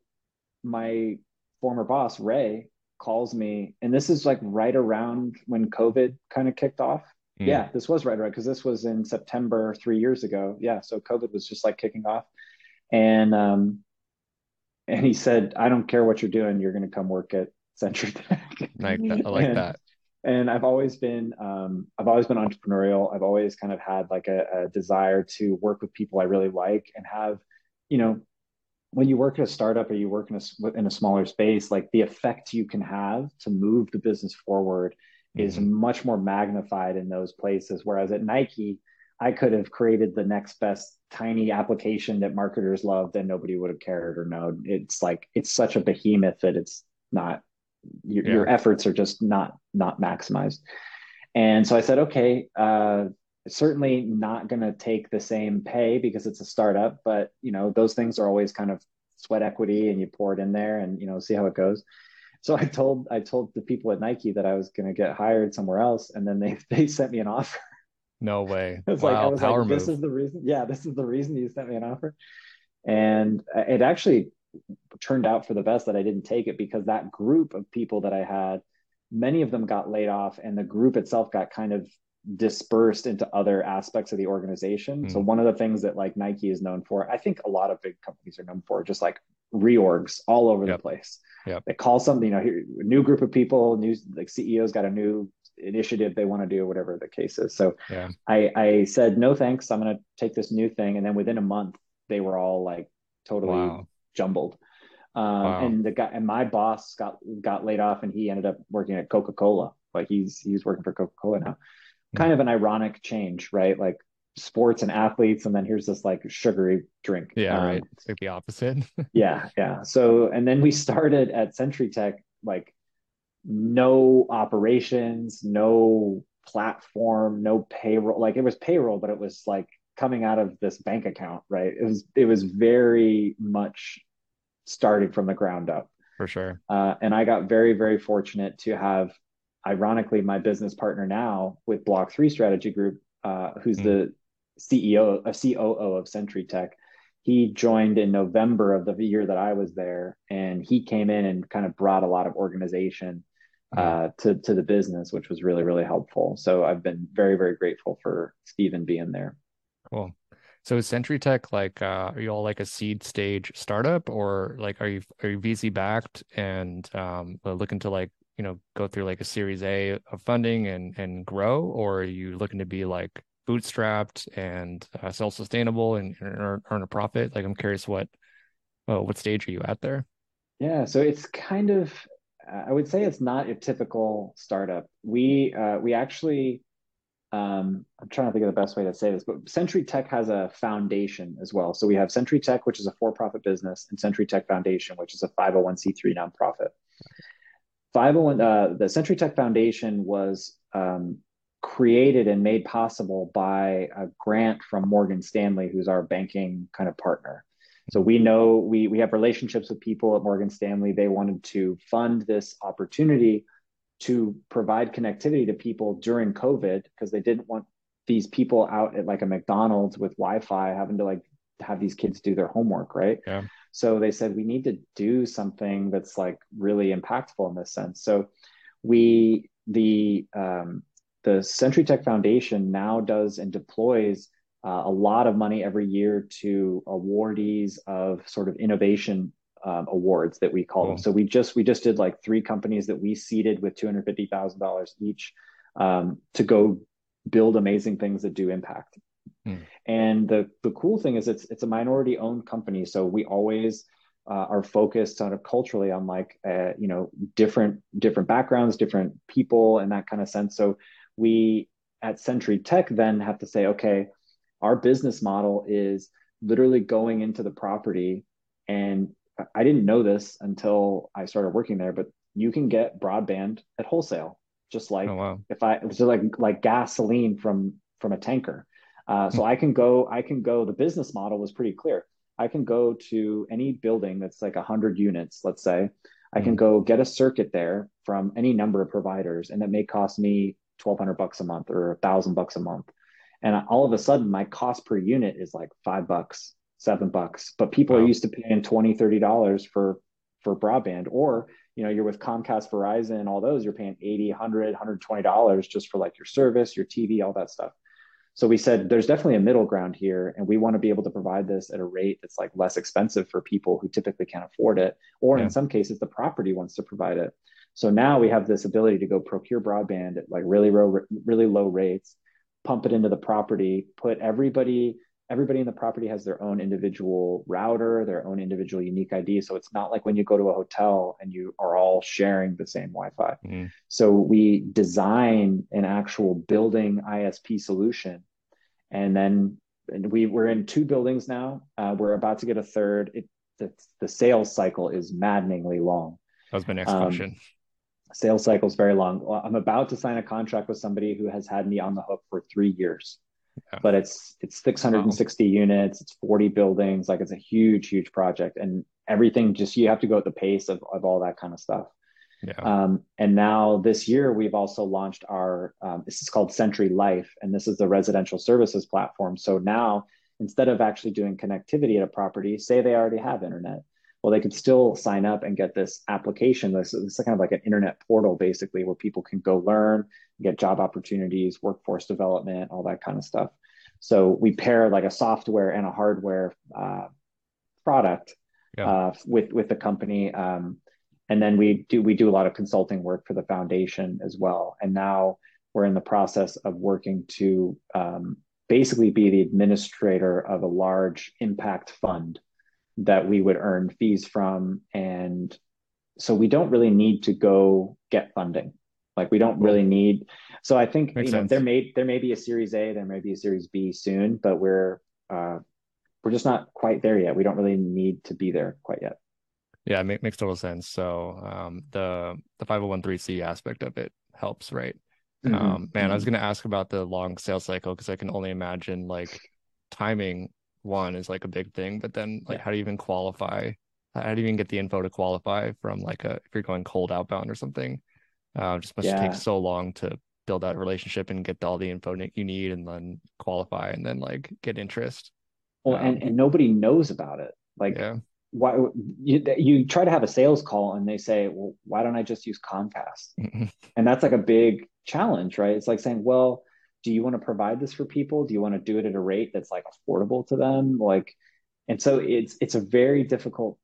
C: my former boss, Rey, calls me, and this is like right around when COVID kind of kicked off. Mm. Yeah, this was right around because this was in September three years ago. Yeah, so COVID was just like kicking off. And um, and he said, I don't care what you're doing, you're gonna come work at CentriTech.
D: Like that. I like
C: and,
D: that.
C: And I've always been, um, I've always been entrepreneurial. I've always kind of had like a, a desire to work with people I really like and have, you know, when you work at a startup or you work in a in a smaller space, like the effect you can have to move the business forward mm-hmm. is much more magnified in those places. Whereas at Nike, I could have created the next best tiny application that marketers loved and nobody would have cared or known. It's like it's such a behemoth that it's not your, yeah. your efforts are just not not maximized. And so i said okay uh, certainly not going to take the same pay because it's a startup but you know those things are always kind of sweat equity and you pour it in there and you know see how it goes. So i told i told the people at nike that i was going to get hired somewhere else and then they they sent me an offer.
D: No way.
C: It's wow, like i was like move. this is the reason yeah this is the reason you sent me an offer. And it actually turned out for the best that I didn't take it because that group of people that I had, many of them got laid off, and the group itself got kind of dispersed into other aspects of the organization. Mm. So one of the things that like Nike is known for, I think a lot of big companies are known for, just like reorgs all over yep. the place.
D: Yeah,
C: they call something, you know, here, new group of people, new like CEOs got a new initiative they want to do, whatever the case is. So
D: yeah.
C: I, I said no thanks. I'm going to take this new thing, and then within a month, they were all like totally wow jumbled. Um, wow. And the guy and my boss got got laid off, and he ended up working at Coca Cola. Like he's he's working for Coca Cola now. Mm-hmm. Kind of an ironic change, right? Like sports and athletes, and then here's this like sugary drink.
D: Yeah, um, right. It's like the opposite.
C: yeah, yeah. So and then we started at CentriTech, like no operations, no platform, no payroll. Like it was payroll, but it was like coming out of this bank account, right? It was it was very much starting from the ground up.
D: For sure.
C: Uh, and I got very, very fortunate to have, ironically, my business partner now with Block3 Strategy Group, uh, who's mm. the CEO, a COO of CentriTech. He joined in November of the year that I was there, and he came in and kind of brought a lot of organization hmm. uh, to to the business, which was really, really helpful. So I've been very, very grateful for Stephen being there.
D: Cool. So is CentriTech like uh, are you all like a seed stage startup or like are you are you VC backed and um, looking to like you know go through like a Series A of funding and and grow or are you looking to be like bootstrapped and uh, self sustainable and earn, earn a profit? Like I'm curious what well, what stage are you at there?
C: Yeah, so it's kind of I would say it's not a typical startup. We uh, we actually um, I'm trying to think of the best way to say this, but CentriTech has a foundation as well. So we have CentriTech, which is a for-profit business, and CentriTech Foundation, which is a 501c3 nonprofit. 501, uh, the CentriTech Foundation was um, created and made possible by a grant from Morgan Stanley, who's our banking kind of partner. So we know we we have relationships with people at Morgan Stanley. They wanted to fund this opportunity to provide connectivity to people during COVID because they didn't want these people out at like a McDonald's with Wi-Fi having to like have these kids do their homework, right?
D: Yeah.
C: So they said we need to do something that's like really impactful in this sense. So we the um, the CentriTech Foundation now does and deploys uh, a lot of money every year to awardees of sort of innovation um, awards that we call them. So we just we just did like three companies that we seeded with two hundred fifty thousand dollars each um, to go build amazing things that do impact. Hmm. And the the cool thing is it's it's a minority owned company, so we always uh, are focused on a culturally on like uh, you know different different backgrounds, different people, and that kind of sense. So we at CentriTech then have to say, okay, our business model is literally going into the property, and I didn't know this until I started working there, but you can get broadband at wholesale, just like
D: Oh wow.
C: if I so like like gasoline from from a tanker. Uh, so I can go, I can go. The business model was pretty clear. I can go to any building that's like 100 units, let's say. I can
D: Mhm.
C: go get a circuit there from any number of providers, and it may cost me 1,200 bucks a month or a thousand bucks a month. And all of a sudden, my cost per unit is like five bucks, seven bucks. But people
D: Wow.
C: are used to paying 20, 30 dollars for for broadband, or you know, you're with Comcast, Verizon, all those, you're paying 80, 100, 120 dollars just for like your service, your TV, all that stuff. So we said there's definitely a middle ground here, and we want to be able to provide this at a rate that's like less expensive for people who typically can't afford it, or
D: Yeah.
C: in some cases the property wants to provide it. So now we have this ability to go procure broadband at like really low, really low rates, pump it into the property, put everybody everybody in the property has their own individual router, their own individual unique ID. So it's not like when you go to a hotel and you are all sharing the same Wi-Fi.
D: Mhm.
C: So we design an actual building ISP solution, and then we we're in two buildings now. Uh, we're about to get a third. It the, the sales cycle is maddeningly long.
D: That was my next
C: Um,
D: question.
C: Sales cycle is very long. Well, I'm about to sign a contract with somebody who has had me on the hook for three years.
D: Yeah.
C: But it's it's 660 units, it's 40 buildings, like it's a huge, huge project. And everything just you have to go at the pace of, of all that kind of stuff.
D: Yeah.
C: Um, and now this year, we've also launched our, um, this is called Century Life, and this is the residential services platform. So now, instead of actually doing connectivity at a property, say they already have internet, well, they could still sign up and get this application. This, this is kind of like an internet portal, basically, where people can go learn, get job opportunities, workforce development, all that kind of stuff. So we pair like a software and a hardware uh, product
D: Yeah.
C: uh, with with the company. Um, and then we do we do a lot of consulting work for the foundation as well and now we're in the process of working to um, basically be the administrator of a large impact fund that we would earn fees from and so we don't really need to go get funding like we don't really need so i think
D: Makes
C: you know
D: sense.
C: there may there may be a series a there may be a series b soon but we're uh, we're just not quite there yet we don't really need to be there quite yet
D: Yeah, it makes total sense. So um, the the five hundred one three c aspect of it helps, right?
C: Mhm.
D: Um, man, I was
C: Mhm.
D: gonna ask about the long sales cycle because I can only imagine like timing one is like a big thing, but then like
C: Yeah.
D: how do you even qualify? How do you even get the info to qualify from like a if you're going cold outbound or something? Uh, just must
C: Yeah.
D: take so long to build that relationship and get all the info that you need and then qualify and then like get interest.
C: well
D: Um,
C: and, and nobody knows about it like
D: Yeah.
C: why you, you try to have a sales call and they say well why don't i just use comcast and that's like a big challenge right it's like saying well do you want to provide this for people? Do you want to do it at a rate that's like affordable to them? Like and so it's it's a very difficult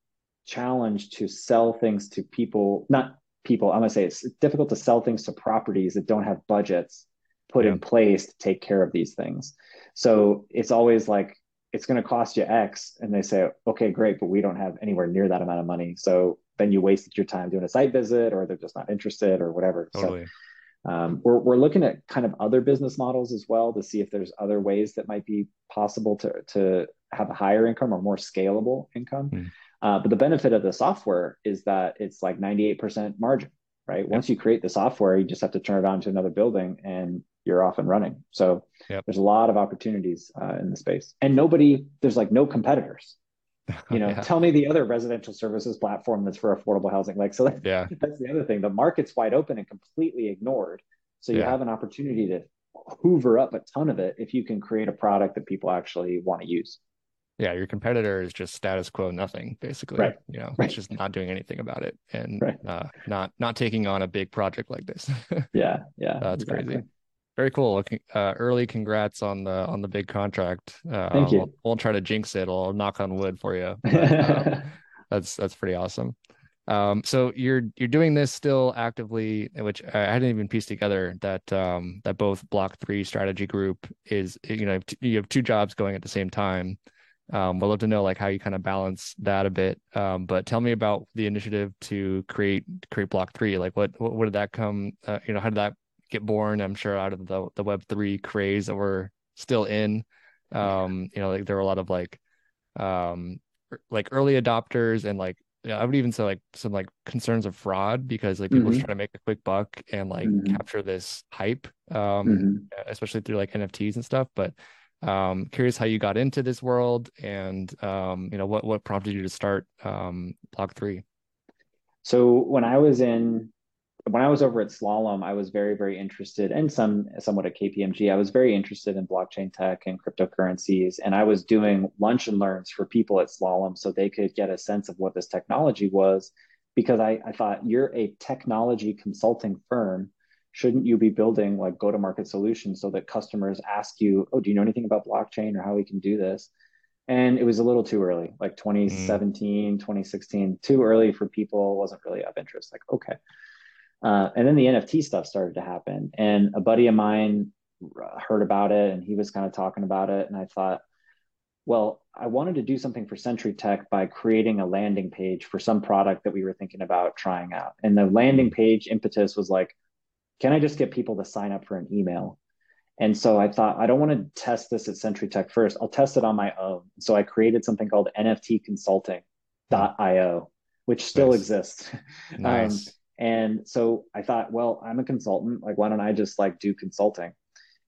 C: challenge to sell things to people not people i'm going to say it's difficult to sell things to properties that don't have budgets put
D: Yeah.
C: in place to take care of these things. So it's always like it's going to cost you x and they say okay great but we don't have anywhere near that amount of money. So then you wasted your time doing a site visit or they're just not interested or whatever. So
D: Totally.
C: Um, we're, we're looking at kind of other business models as well to see if there's other ways that might be possible to, to have a higher income or more scalable income.
D: Hmm.
C: Uh, but the benefit of the software is that it's like 98% margin, right? Once you create the software, you just have to turn it on to another building and you're off and running. So
D: Yep.
C: there's a lot of opportunities uh, in the space and nobody, there's like no competitors. You know,
D: Yeah.
C: tell me the other residential services platform that's for affordable housing. Like, so that,
D: Yeah.
C: that's the other thing. The market's wide open and completely ignored. So you
D: Yeah.
C: have an opportunity to hoover up a ton of it if you can create a product that people actually want to use.
D: Yeah, your competitor is just status quo nothing, basically.
C: Right.
D: You know,
C: Right.
D: it's just not doing anything about it and
C: Right.
D: uh, not not taking on a big project like this.
C: Yeah, yeah.
D: That's
C: exactly.
D: crazy. Very cool. Uh, early congrats on the on the big contract. Uh,
C: Thank you.
D: Won't, won't try to jinx it. I'll knock on wood for you. But, um, that's that's pretty awesome. Um, so you're you're doing this still actively, which I hadn't even pieced together that um that both Block3 Strategy Group is you know you have two jobs going at the same time. um, we'd love to know like how you kind of balance that a bit. Um, but tell me about the initiative to create create Block3. Like, what what, what did that come? Uh, you know, how did that get born? I'm sure out of the the Web three craze that we're still in. Um, you know, like there were a lot of like um like early adopters and like I would even say like some like concerns of fraud because like people mm-hmm. trying to make a quick buck and like mm-hmm. capture this hype, um, mm-hmm. especially through like NFTs and stuff. But um, curious how you got into this world and um, you know what what prompted you to start um, Block3.
C: So when I was in when I was over at Slalom, I was very, very interested, and some somewhat at KPMG. I was very interested in blockchain tech and cryptocurrencies, and I was doing lunch and learns for people at Slalom so they could get a sense of what this technology was. Because I, I thought you're a technology consulting firm, shouldn't you be building like go-to-market solutions so that customers ask you, "Oh, do you know anything about blockchain or how we can do this?" And it was a little too early, like 2017, mm. 2016, too early for people. wasn't really of interest. Like, okay. Uh, and then the NFT stuff started to happen. And a buddy of mine heard about it and he was kind of talking about it. And I thought, well, I wanted to do something for CentriTech by creating a landing page for some product that we were thinking about trying out. And the landing page impetus was like, can I just get people to sign up for an email? And so I thought, I don't want to test this at CentriTech first. I'll test it on my own. So I created something called NFTconsulting.io, which still nice. exists.
D: Nice. Um,
C: and so I thought, well, I'm a consultant. Like, why don't I just like do consulting?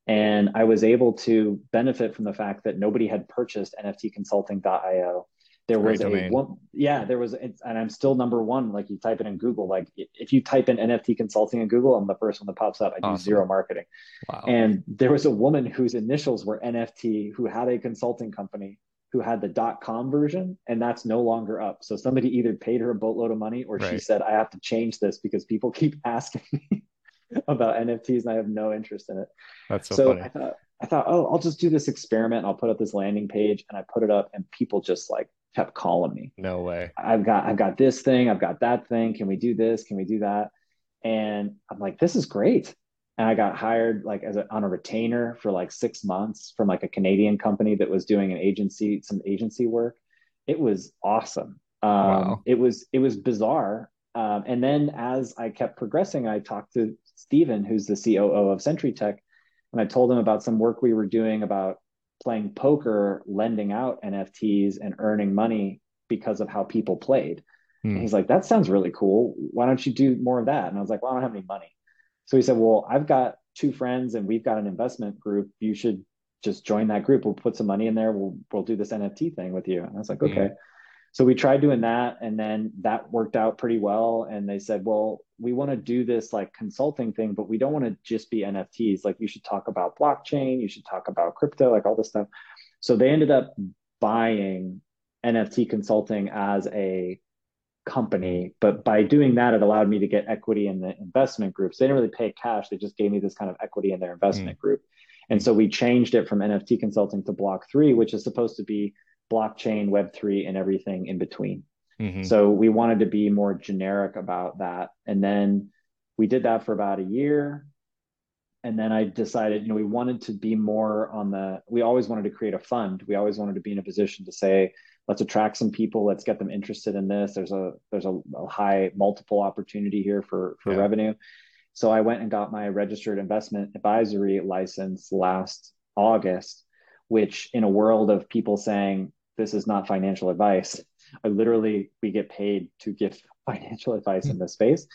C: And I was able to benefit from the fact that nobody had purchased NFTconsulting.io. There was a one, yeah, there was, and I'm still number one. Like you type it in Google, like if you type in NFT consulting in Google, I'm the first one that pops up. I do awesome. zero marketing. Wow. And there was a woman whose initials were NFT who had a consulting company who had the dot com version and that's no longer up. So somebody either paid her a boatload of money or right. she said, I have to change this because people keep asking me about NFTs and I have no interest in it.
D: That's so, so funny.
C: I thought, I thought, oh, I'll just do this experiment. I'll put up this landing page and I put it up and people just like kept calling me.
D: No way.
C: I've got, I've got this thing. I've got that thing. Can we do this? Can we do that? And I'm like, this is great and I got hired like as a, on a retainer for like six months from like a Canadian company that was doing an agency, some agency work. It was awesome. Um, wow. It was it was bizarre. Um, and then as I kept progressing, I talked to Stephen, who's the COO of CentriTech, and I told him about some work we were doing about playing poker, lending out NFTs, and earning money because of how people played. Hmm. And he's like, "That sounds really cool. Why don't you do more of that?" And I was like, "Well, I don't have any money." So he said, Well, I've got two friends and we've got an investment group. You should just join that group. We'll put some money in there. We'll we'll do this NFT thing with you. And I was like, mm-hmm. okay. So we tried doing that and then that worked out pretty well. And they said, well, we want to do this like consulting thing, but we don't want to just be NFTs. Like you should talk about blockchain, you should talk about crypto, like all this stuff. So they ended up buying NFT consulting as a company. But by doing that, it allowed me to get equity in the investment groups. They didn't really pay cash, they just gave me this kind of equity in their investment mm. group. And so we changed it from NFT consulting to Block3, which is supposed to be blockchain, Web3, and everything in between. Mm-hmm. So we wanted to be more generic about that. And then we did that for about a year. And then I decided, you know, we wanted to be more on the, we always wanted to create a fund. We always wanted to be in a position to say, let's attract some people let's get them interested in this there's a there's a, a high multiple opportunity here for for yeah. revenue so i went and got my registered investment advisory license last august which in a world of people saying this is not financial advice i literally we get paid to give financial advice in this space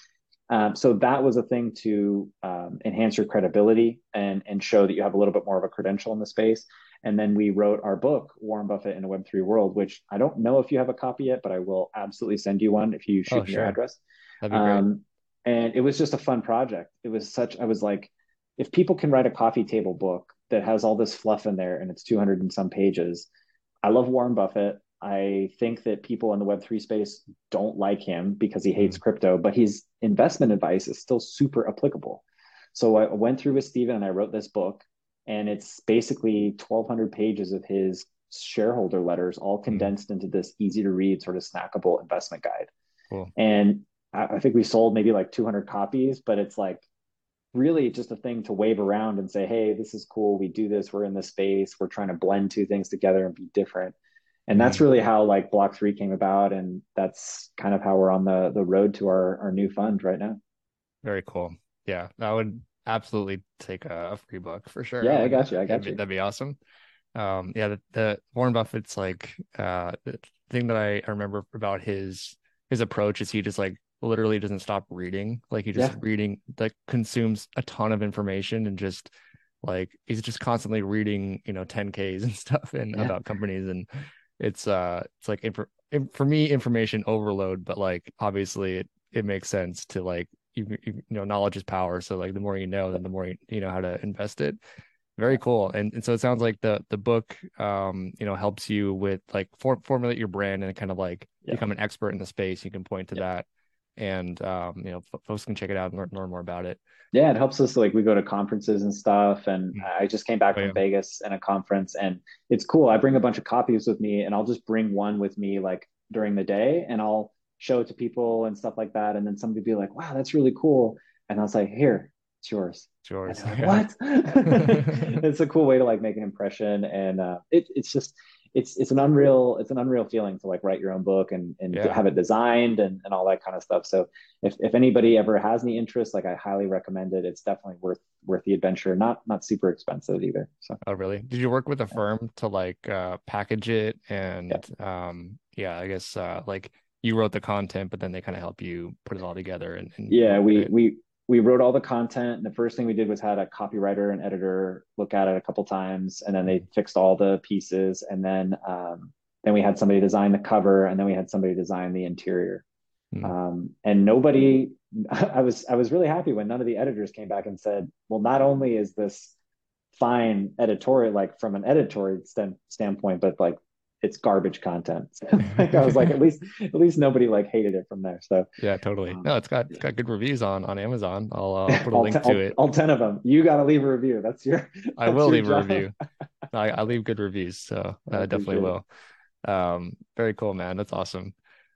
C: um, so that was a thing to um, enhance your credibility and and show that you have a little bit more of a credential in the space and then we wrote our book, Warren Buffett in a Web3 World, which I don't know if you have a copy yet, but I will absolutely send you one if you shoot oh, me sure. your address. That'd be great. Um, and it was just a fun project. It was such, I was like, if people can write a coffee table book that has all this fluff in there and it's 200 and some pages, I love Warren Buffett. I think that people in the Web3 space don't like him because he hates mm. crypto, but his investment advice is still super applicable. So I went through with Steven and I wrote this book and it's basically 1200 pages of his shareholder letters all hmm. condensed mm into this easy to read sort of snackable investment guide cool. and I, I think we sold maybe like 200 copies but it's like really just a thing to wave around and say hey this is cool we do this we're in this space we're trying to blend two things together and be different and that's mm-hmm. really how like Block3 came about and that's kind of how we're on the the road to our our new fund right now
D: very cool yeah that would absolutely take a, free book for sure
C: yeah i got you i got you
D: that'd be awesome um yeah the, the warren buffett's like uh the thing that I, I remember about his his approach is he just like literally doesn't stop reading like he just yeah. reading like consumes a ton of information and just like he's just constantly reading you know 10ks and stuff and yeah. about companies and it's uh it's like inf- for me information overload but like obviously it it makes sense to like you, you know knowledge is power. So like the more you know then the more you, you know how to invest it. Very cool. And, and so it sounds like the the book um you know helps you with like for, formulate your brand and kind of like yeah. become an expert in the space. You can point to yeah. that and um you know folks can check it out and learn, learn more about it
C: yeah it helps us like we go to conferences and stuff and mm-hmm. i just came back oh, from yeah. vegas and a conference and it's cool i bring a bunch of copies with me and i'll just bring one with me like during the day and i'll show it to people and stuff like that and then somebody be like wow that's really cool and i was like here it's yours.
D: It's yours.
C: Like, what? it's a cool way to like make an impression, and uh, it, it's just it's it's an unreal it's an unreal feeling to like write your own book and and yeah. have it designed and, and all that kind of stuff. So if if anybody ever has any interest, like I highly recommend it. It's definitely worth worth the adventure. Not not super expensive either. So
D: oh really? Did you work with a firm to like uh, package it and yeah. um yeah I guess uh, like you wrote the content, but then they kind of help you put it all together and, and
C: yeah we it. we we wrote all the content. And the first thing we did was had a copywriter and editor look at it a couple times, and then they fixed all the pieces. And then um, then we had somebody design the cover, and then we had somebody design the interior. Mm. Um, and nobody, I was I was really happy when none of the editors came back and said, well, not only is this fine editorial, like from an editorial st- standpoint, but like it's garbage content. like I was like, at least at least nobody like hated it from there. So
D: yeah, totally. Um, no, it's got it's got good reviews on on Amazon. I'll uh, put a link
C: to
D: all, it.
C: All ten of them. You got to leave a review. That's your. That's
D: I will leave job. a review. I, I leave good reviews, so I, I definitely will. Um, very cool, man. That's awesome.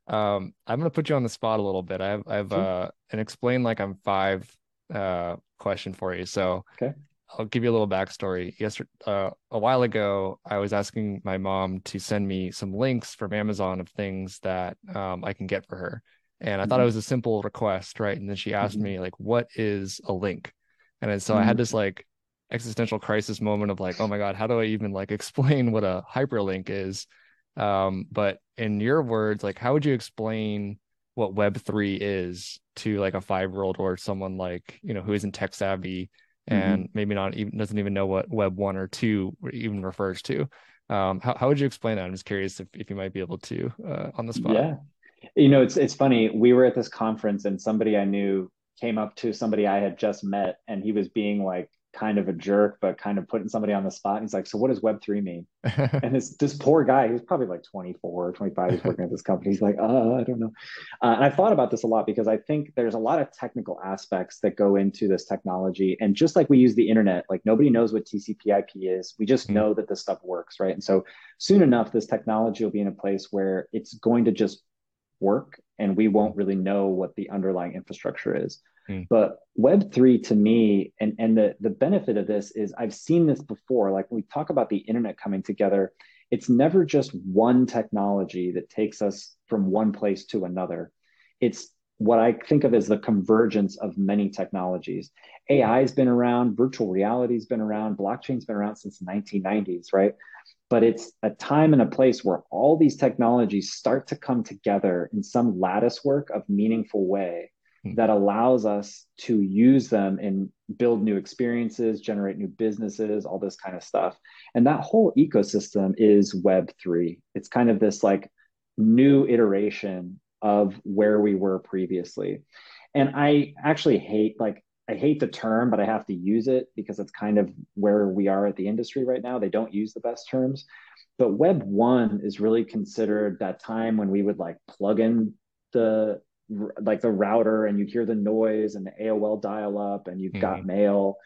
D: Um, I'm gonna put you on the spot a little bit. I have I have sure. uh an explain like I'm five uh question for you. So
C: okay.
D: I'll give you a little backstory. Yesterday, uh, a while ago, I was asking my mom to send me some links from Amazon of things that um, I can get for her, and I mm-hmm. thought it mm-hmm. was a simple request, right? And then she asked mm-hmm. me like, "What is a link?" And so mm-hmm. I had mm-hmm. this like existential crisis moment of like, "Oh my god, how do I even like explain what a hyperlink is?" Um, but in your words, like, how would you explain what Web three is to like a five year old or someone like you know who isn't tech savvy? And mm-hmm. maybe not even doesn't even know what web one or two even refers to. Um, how, how would you explain that? I'm just curious if, if you might be able to uh, on the spot.
C: Yeah. You know it's it's funny. We were at this conference and somebody i knew came up to somebody i had just met and he was being like kind of a jerk, but kind of putting somebody on the spot. And he's like, So what does Web3 mean? and this this poor guy, he was probably like 24 or 25, he's working at this company. He's like, uh, I don't know. Uh, and I thought about this a lot because I think there's a lot of technical aspects that go into this technology. And just like we use the internet, like nobody knows what TCP IP is. We just mm-hmm. know that this stuff works, right? And so soon enough, this technology will be in a place where it's going to just work and we won't really know what the underlying infrastructure is. Mm. But Web3 to me, and, and the, the benefit of this is I've seen this before. Like when we talk about the internet coming together, it's never just one technology that takes us from one place to another. It's what I think of as the convergence of many technologies. AI has been around, virtual reality has been around, blockchain's been around since the 1990s, right? But it's a time and a place where all these technologies start to come together in some lattice work of meaningful way Hmm. Hmm. that allows us to use them and build new experiences, generate new businesses, all this kind of stuff. And that whole ecosystem is Web3. It's kind of this like new iteration of where we were previously. And I actually hate like I hate the term, but I have to use it because it's kind of where we are at the industry right now. They don't use the best terms. But Web 1 is really considered that time when we would like plug in the like the router and you hear the noise and the AOL dial up and you've mm-hmm. got mail.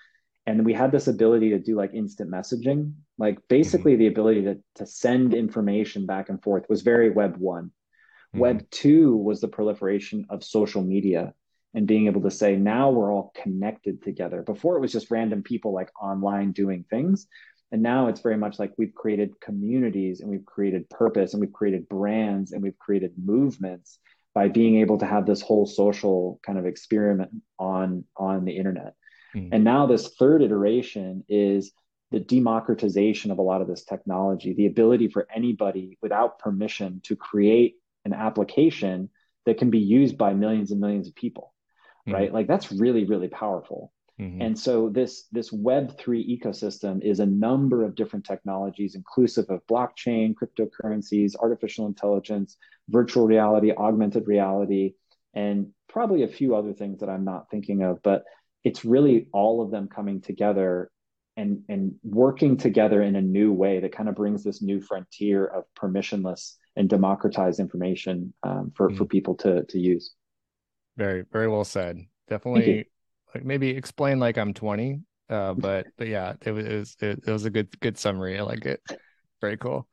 C: And we had this ability to do like instant messaging. Like basically mm-hmm. the ability to, to send information back and forth was very web one. Mm-hmm. Web two was the proliferation of social media and being able to say now we're all connected together. Before it was just random people like online doing things. And now it's very much like we've created communities and we've created purpose and we've created brands and we've created movements by being able to have this whole social kind of experiment on on the internet. Mm. And now this third iteration is the democratization of a lot of this technology, the ability for anybody without permission to create an application that can be used by millions and millions of people, mm-hmm. right? Like that's really, really powerful. Mm-hmm. And so this this Web three ecosystem is a number of different technologies, inclusive of blockchain, cryptocurrencies, artificial intelligence, virtual reality, augmented reality, and probably a few other things that I'm not thinking of. But it's really all of them coming together and and working together in a new way that kind of brings this new frontier of permissionless and democratized information um, for mm-hmm. for people to to use.
D: Very very well said. Definitely, like maybe explain like I'm 20, uh, but but yeah, it was it was, it, it was a good good summary. I like it. Very cool.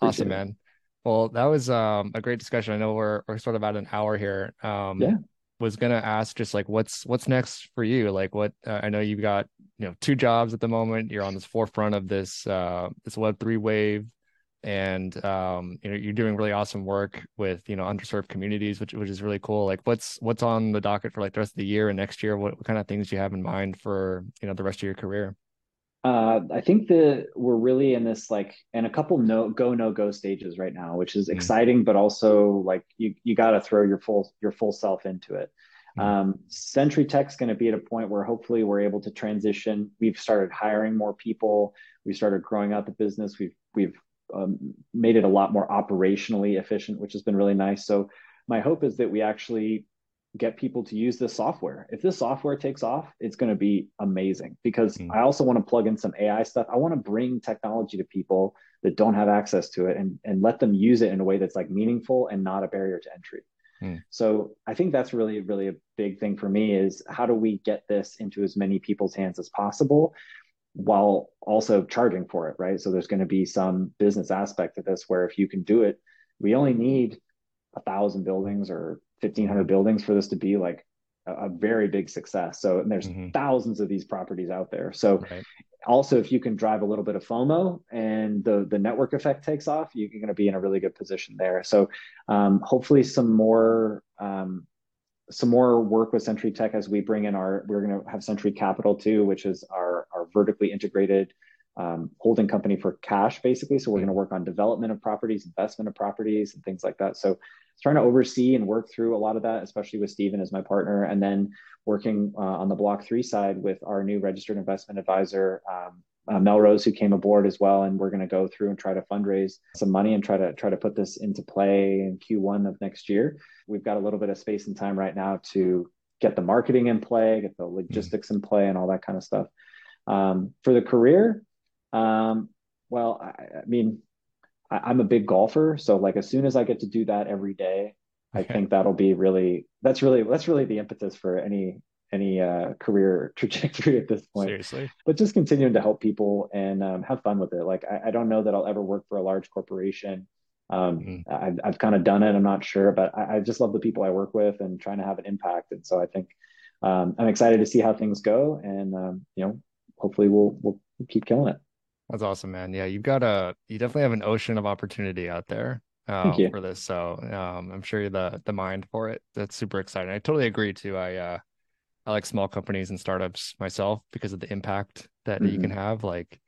D: Awesome, man. Well, that was um, a great discussion. I know we're we're sort of at an hour here. Um,
C: yeah
D: was gonna ask just like what's what's next for you like what uh, i know you've got you know two jobs at the moment you're on this forefront of this uh this web3 wave and um you know you're doing really awesome work with you know underserved communities which which is really cool like what's what's on the docket for like the rest of the year and next year what, what kind of things do you have in mind for you know the rest of your career
C: uh, I think that we're really in this like in a couple no go no go stages right now, which is mm exciting, but also like you you got to throw your full your full self into it. mm Um, CentriTech's going to be at a point where hopefully we're able to transition. We've started hiring more people. We started growing out the business. We've we've um, made it a lot more operationally efficient, which has been really nice. So my hope is that we actually get people to use this software. If this software takes off, it's going to be amazing because mm. I also want to plug in some AI stuff. I want to bring technology to people that don't have access to it and, and let them use it in a way that's like meaningful and not a barrier to entry. Mm. So I think that's really, really a big thing for me is how do we get this into as many people's hands as possible while also charging for it, right? So there's going to be some business aspect of this where if you can do it, we only need a thousand buildings or 1500 buildings for this to be like a, a very big success so and there's mm-hmm. thousands of these properties out there so right. also if you can drive a little bit of fomo and the the network effect takes off you're going to be in a really good position there so um, hopefully some more um, some more work with CentriTech as we bring in our we're going to have Century Capital too, which is our our vertically integrated um, holding company for cash basically. So we're going to work on development of properties, investment of properties, and things like that. So trying to oversee and work through a lot of that, especially with Stephen as my partner, and then working uh, on the Block3 side with our new registered investment advisor, um, uh, Melrose, who came aboard as well, and we're going to go through and try to fundraise some money and try to try to put this into play in Q1 of next year. We've got a little bit of space and time right now to get the marketing in play, get the logistics mm-hmm. in play, and all that kind of stuff. Um, for the career, um, well, I, I mean, I, am a big golfer, so like as soon as I get to do that every day, I think that'll be really that's really that's really the impetus for any any uh, career trajectory at this point.
D: Seriously,
C: but just continuing to help people and um, have fun with it. Like I, I, don't know that I'll ever work for a large corporation. Um, mm-hmm. I've, I've kind of done it. I'm not sure, but I, I, just love the people I work with and trying to have an impact. And so I think um, I'm excited to see how things go, and um, you know, hopefully we'll we'll keep killing it.
D: That's awesome, man. Yeah, you've got a you definitely have an ocean of opportunity out there um, for this. So um, I'm sure you're the the mind for it. That's super exciting. I totally agree too. I uh, I like small companies and startups myself because of the impact that mm-hmm. you can mm-hmm. have. Like,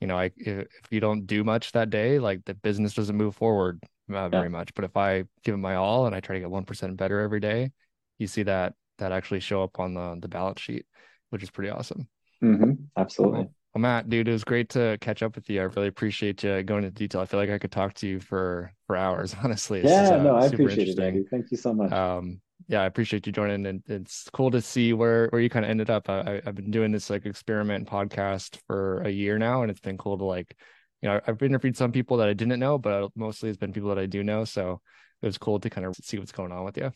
D: you know, I if, you don't do much that day, like the business doesn't move forward uh, very yeah. much. But if I give it my all and I try to get one percent better every day, you see that that actually show up on the the balance sheet, which is pretty awesome.
C: Mm-hmm. Absolutely. Cool.
D: Well, Matt, dude, it was great to catch up with you. I really appreciate you going into detail. I feel like I could talk to you for for hours. Honestly,
C: it's yeah, just, uh, no, I appreciate it, Andy. Thank you so much.
D: Um, yeah, I appreciate you joining, and it's cool to see where where you kind of ended up. I, have been doing this like experiment podcast for a year now, and it's been cool to like, you know, I've interviewed some people that I didn't know, but mostly it's been people that I do know. So it was cool to kind of see what's going on with you.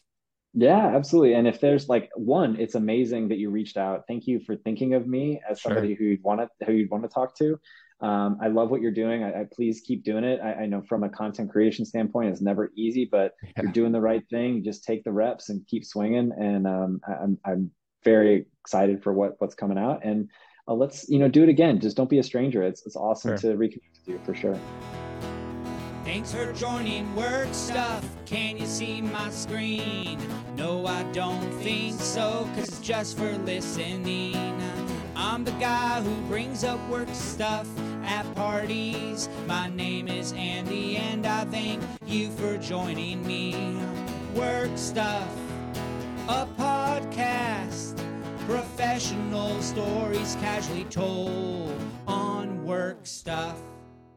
C: Yeah, absolutely. And if there's like one, it's amazing that you reached out. Thank you for thinking of me as somebody sure. who you'd want to who you'd want to talk to. Um, I love what you're doing. I, I please keep doing it. I, I, know from a content creation standpoint, it's never easy, but yeah. you're doing the right thing. Just take the reps and keep swinging. And um, I, I'm I'm very excited for what what's coming out. And uh, let's you know do it again. Just don't be a stranger. It's it's awesome
D: Sure.
C: to reconnect with you for sure.
B: Thanks for joining Work Stuff. Can you see my screen? No, I don't think so, cause it's just for listening. I'm the guy who brings up work stuff at parties. My name is Andy, and I thank you for joining me. Work Stuff, a podcast. Professional stories casually told on work stuff.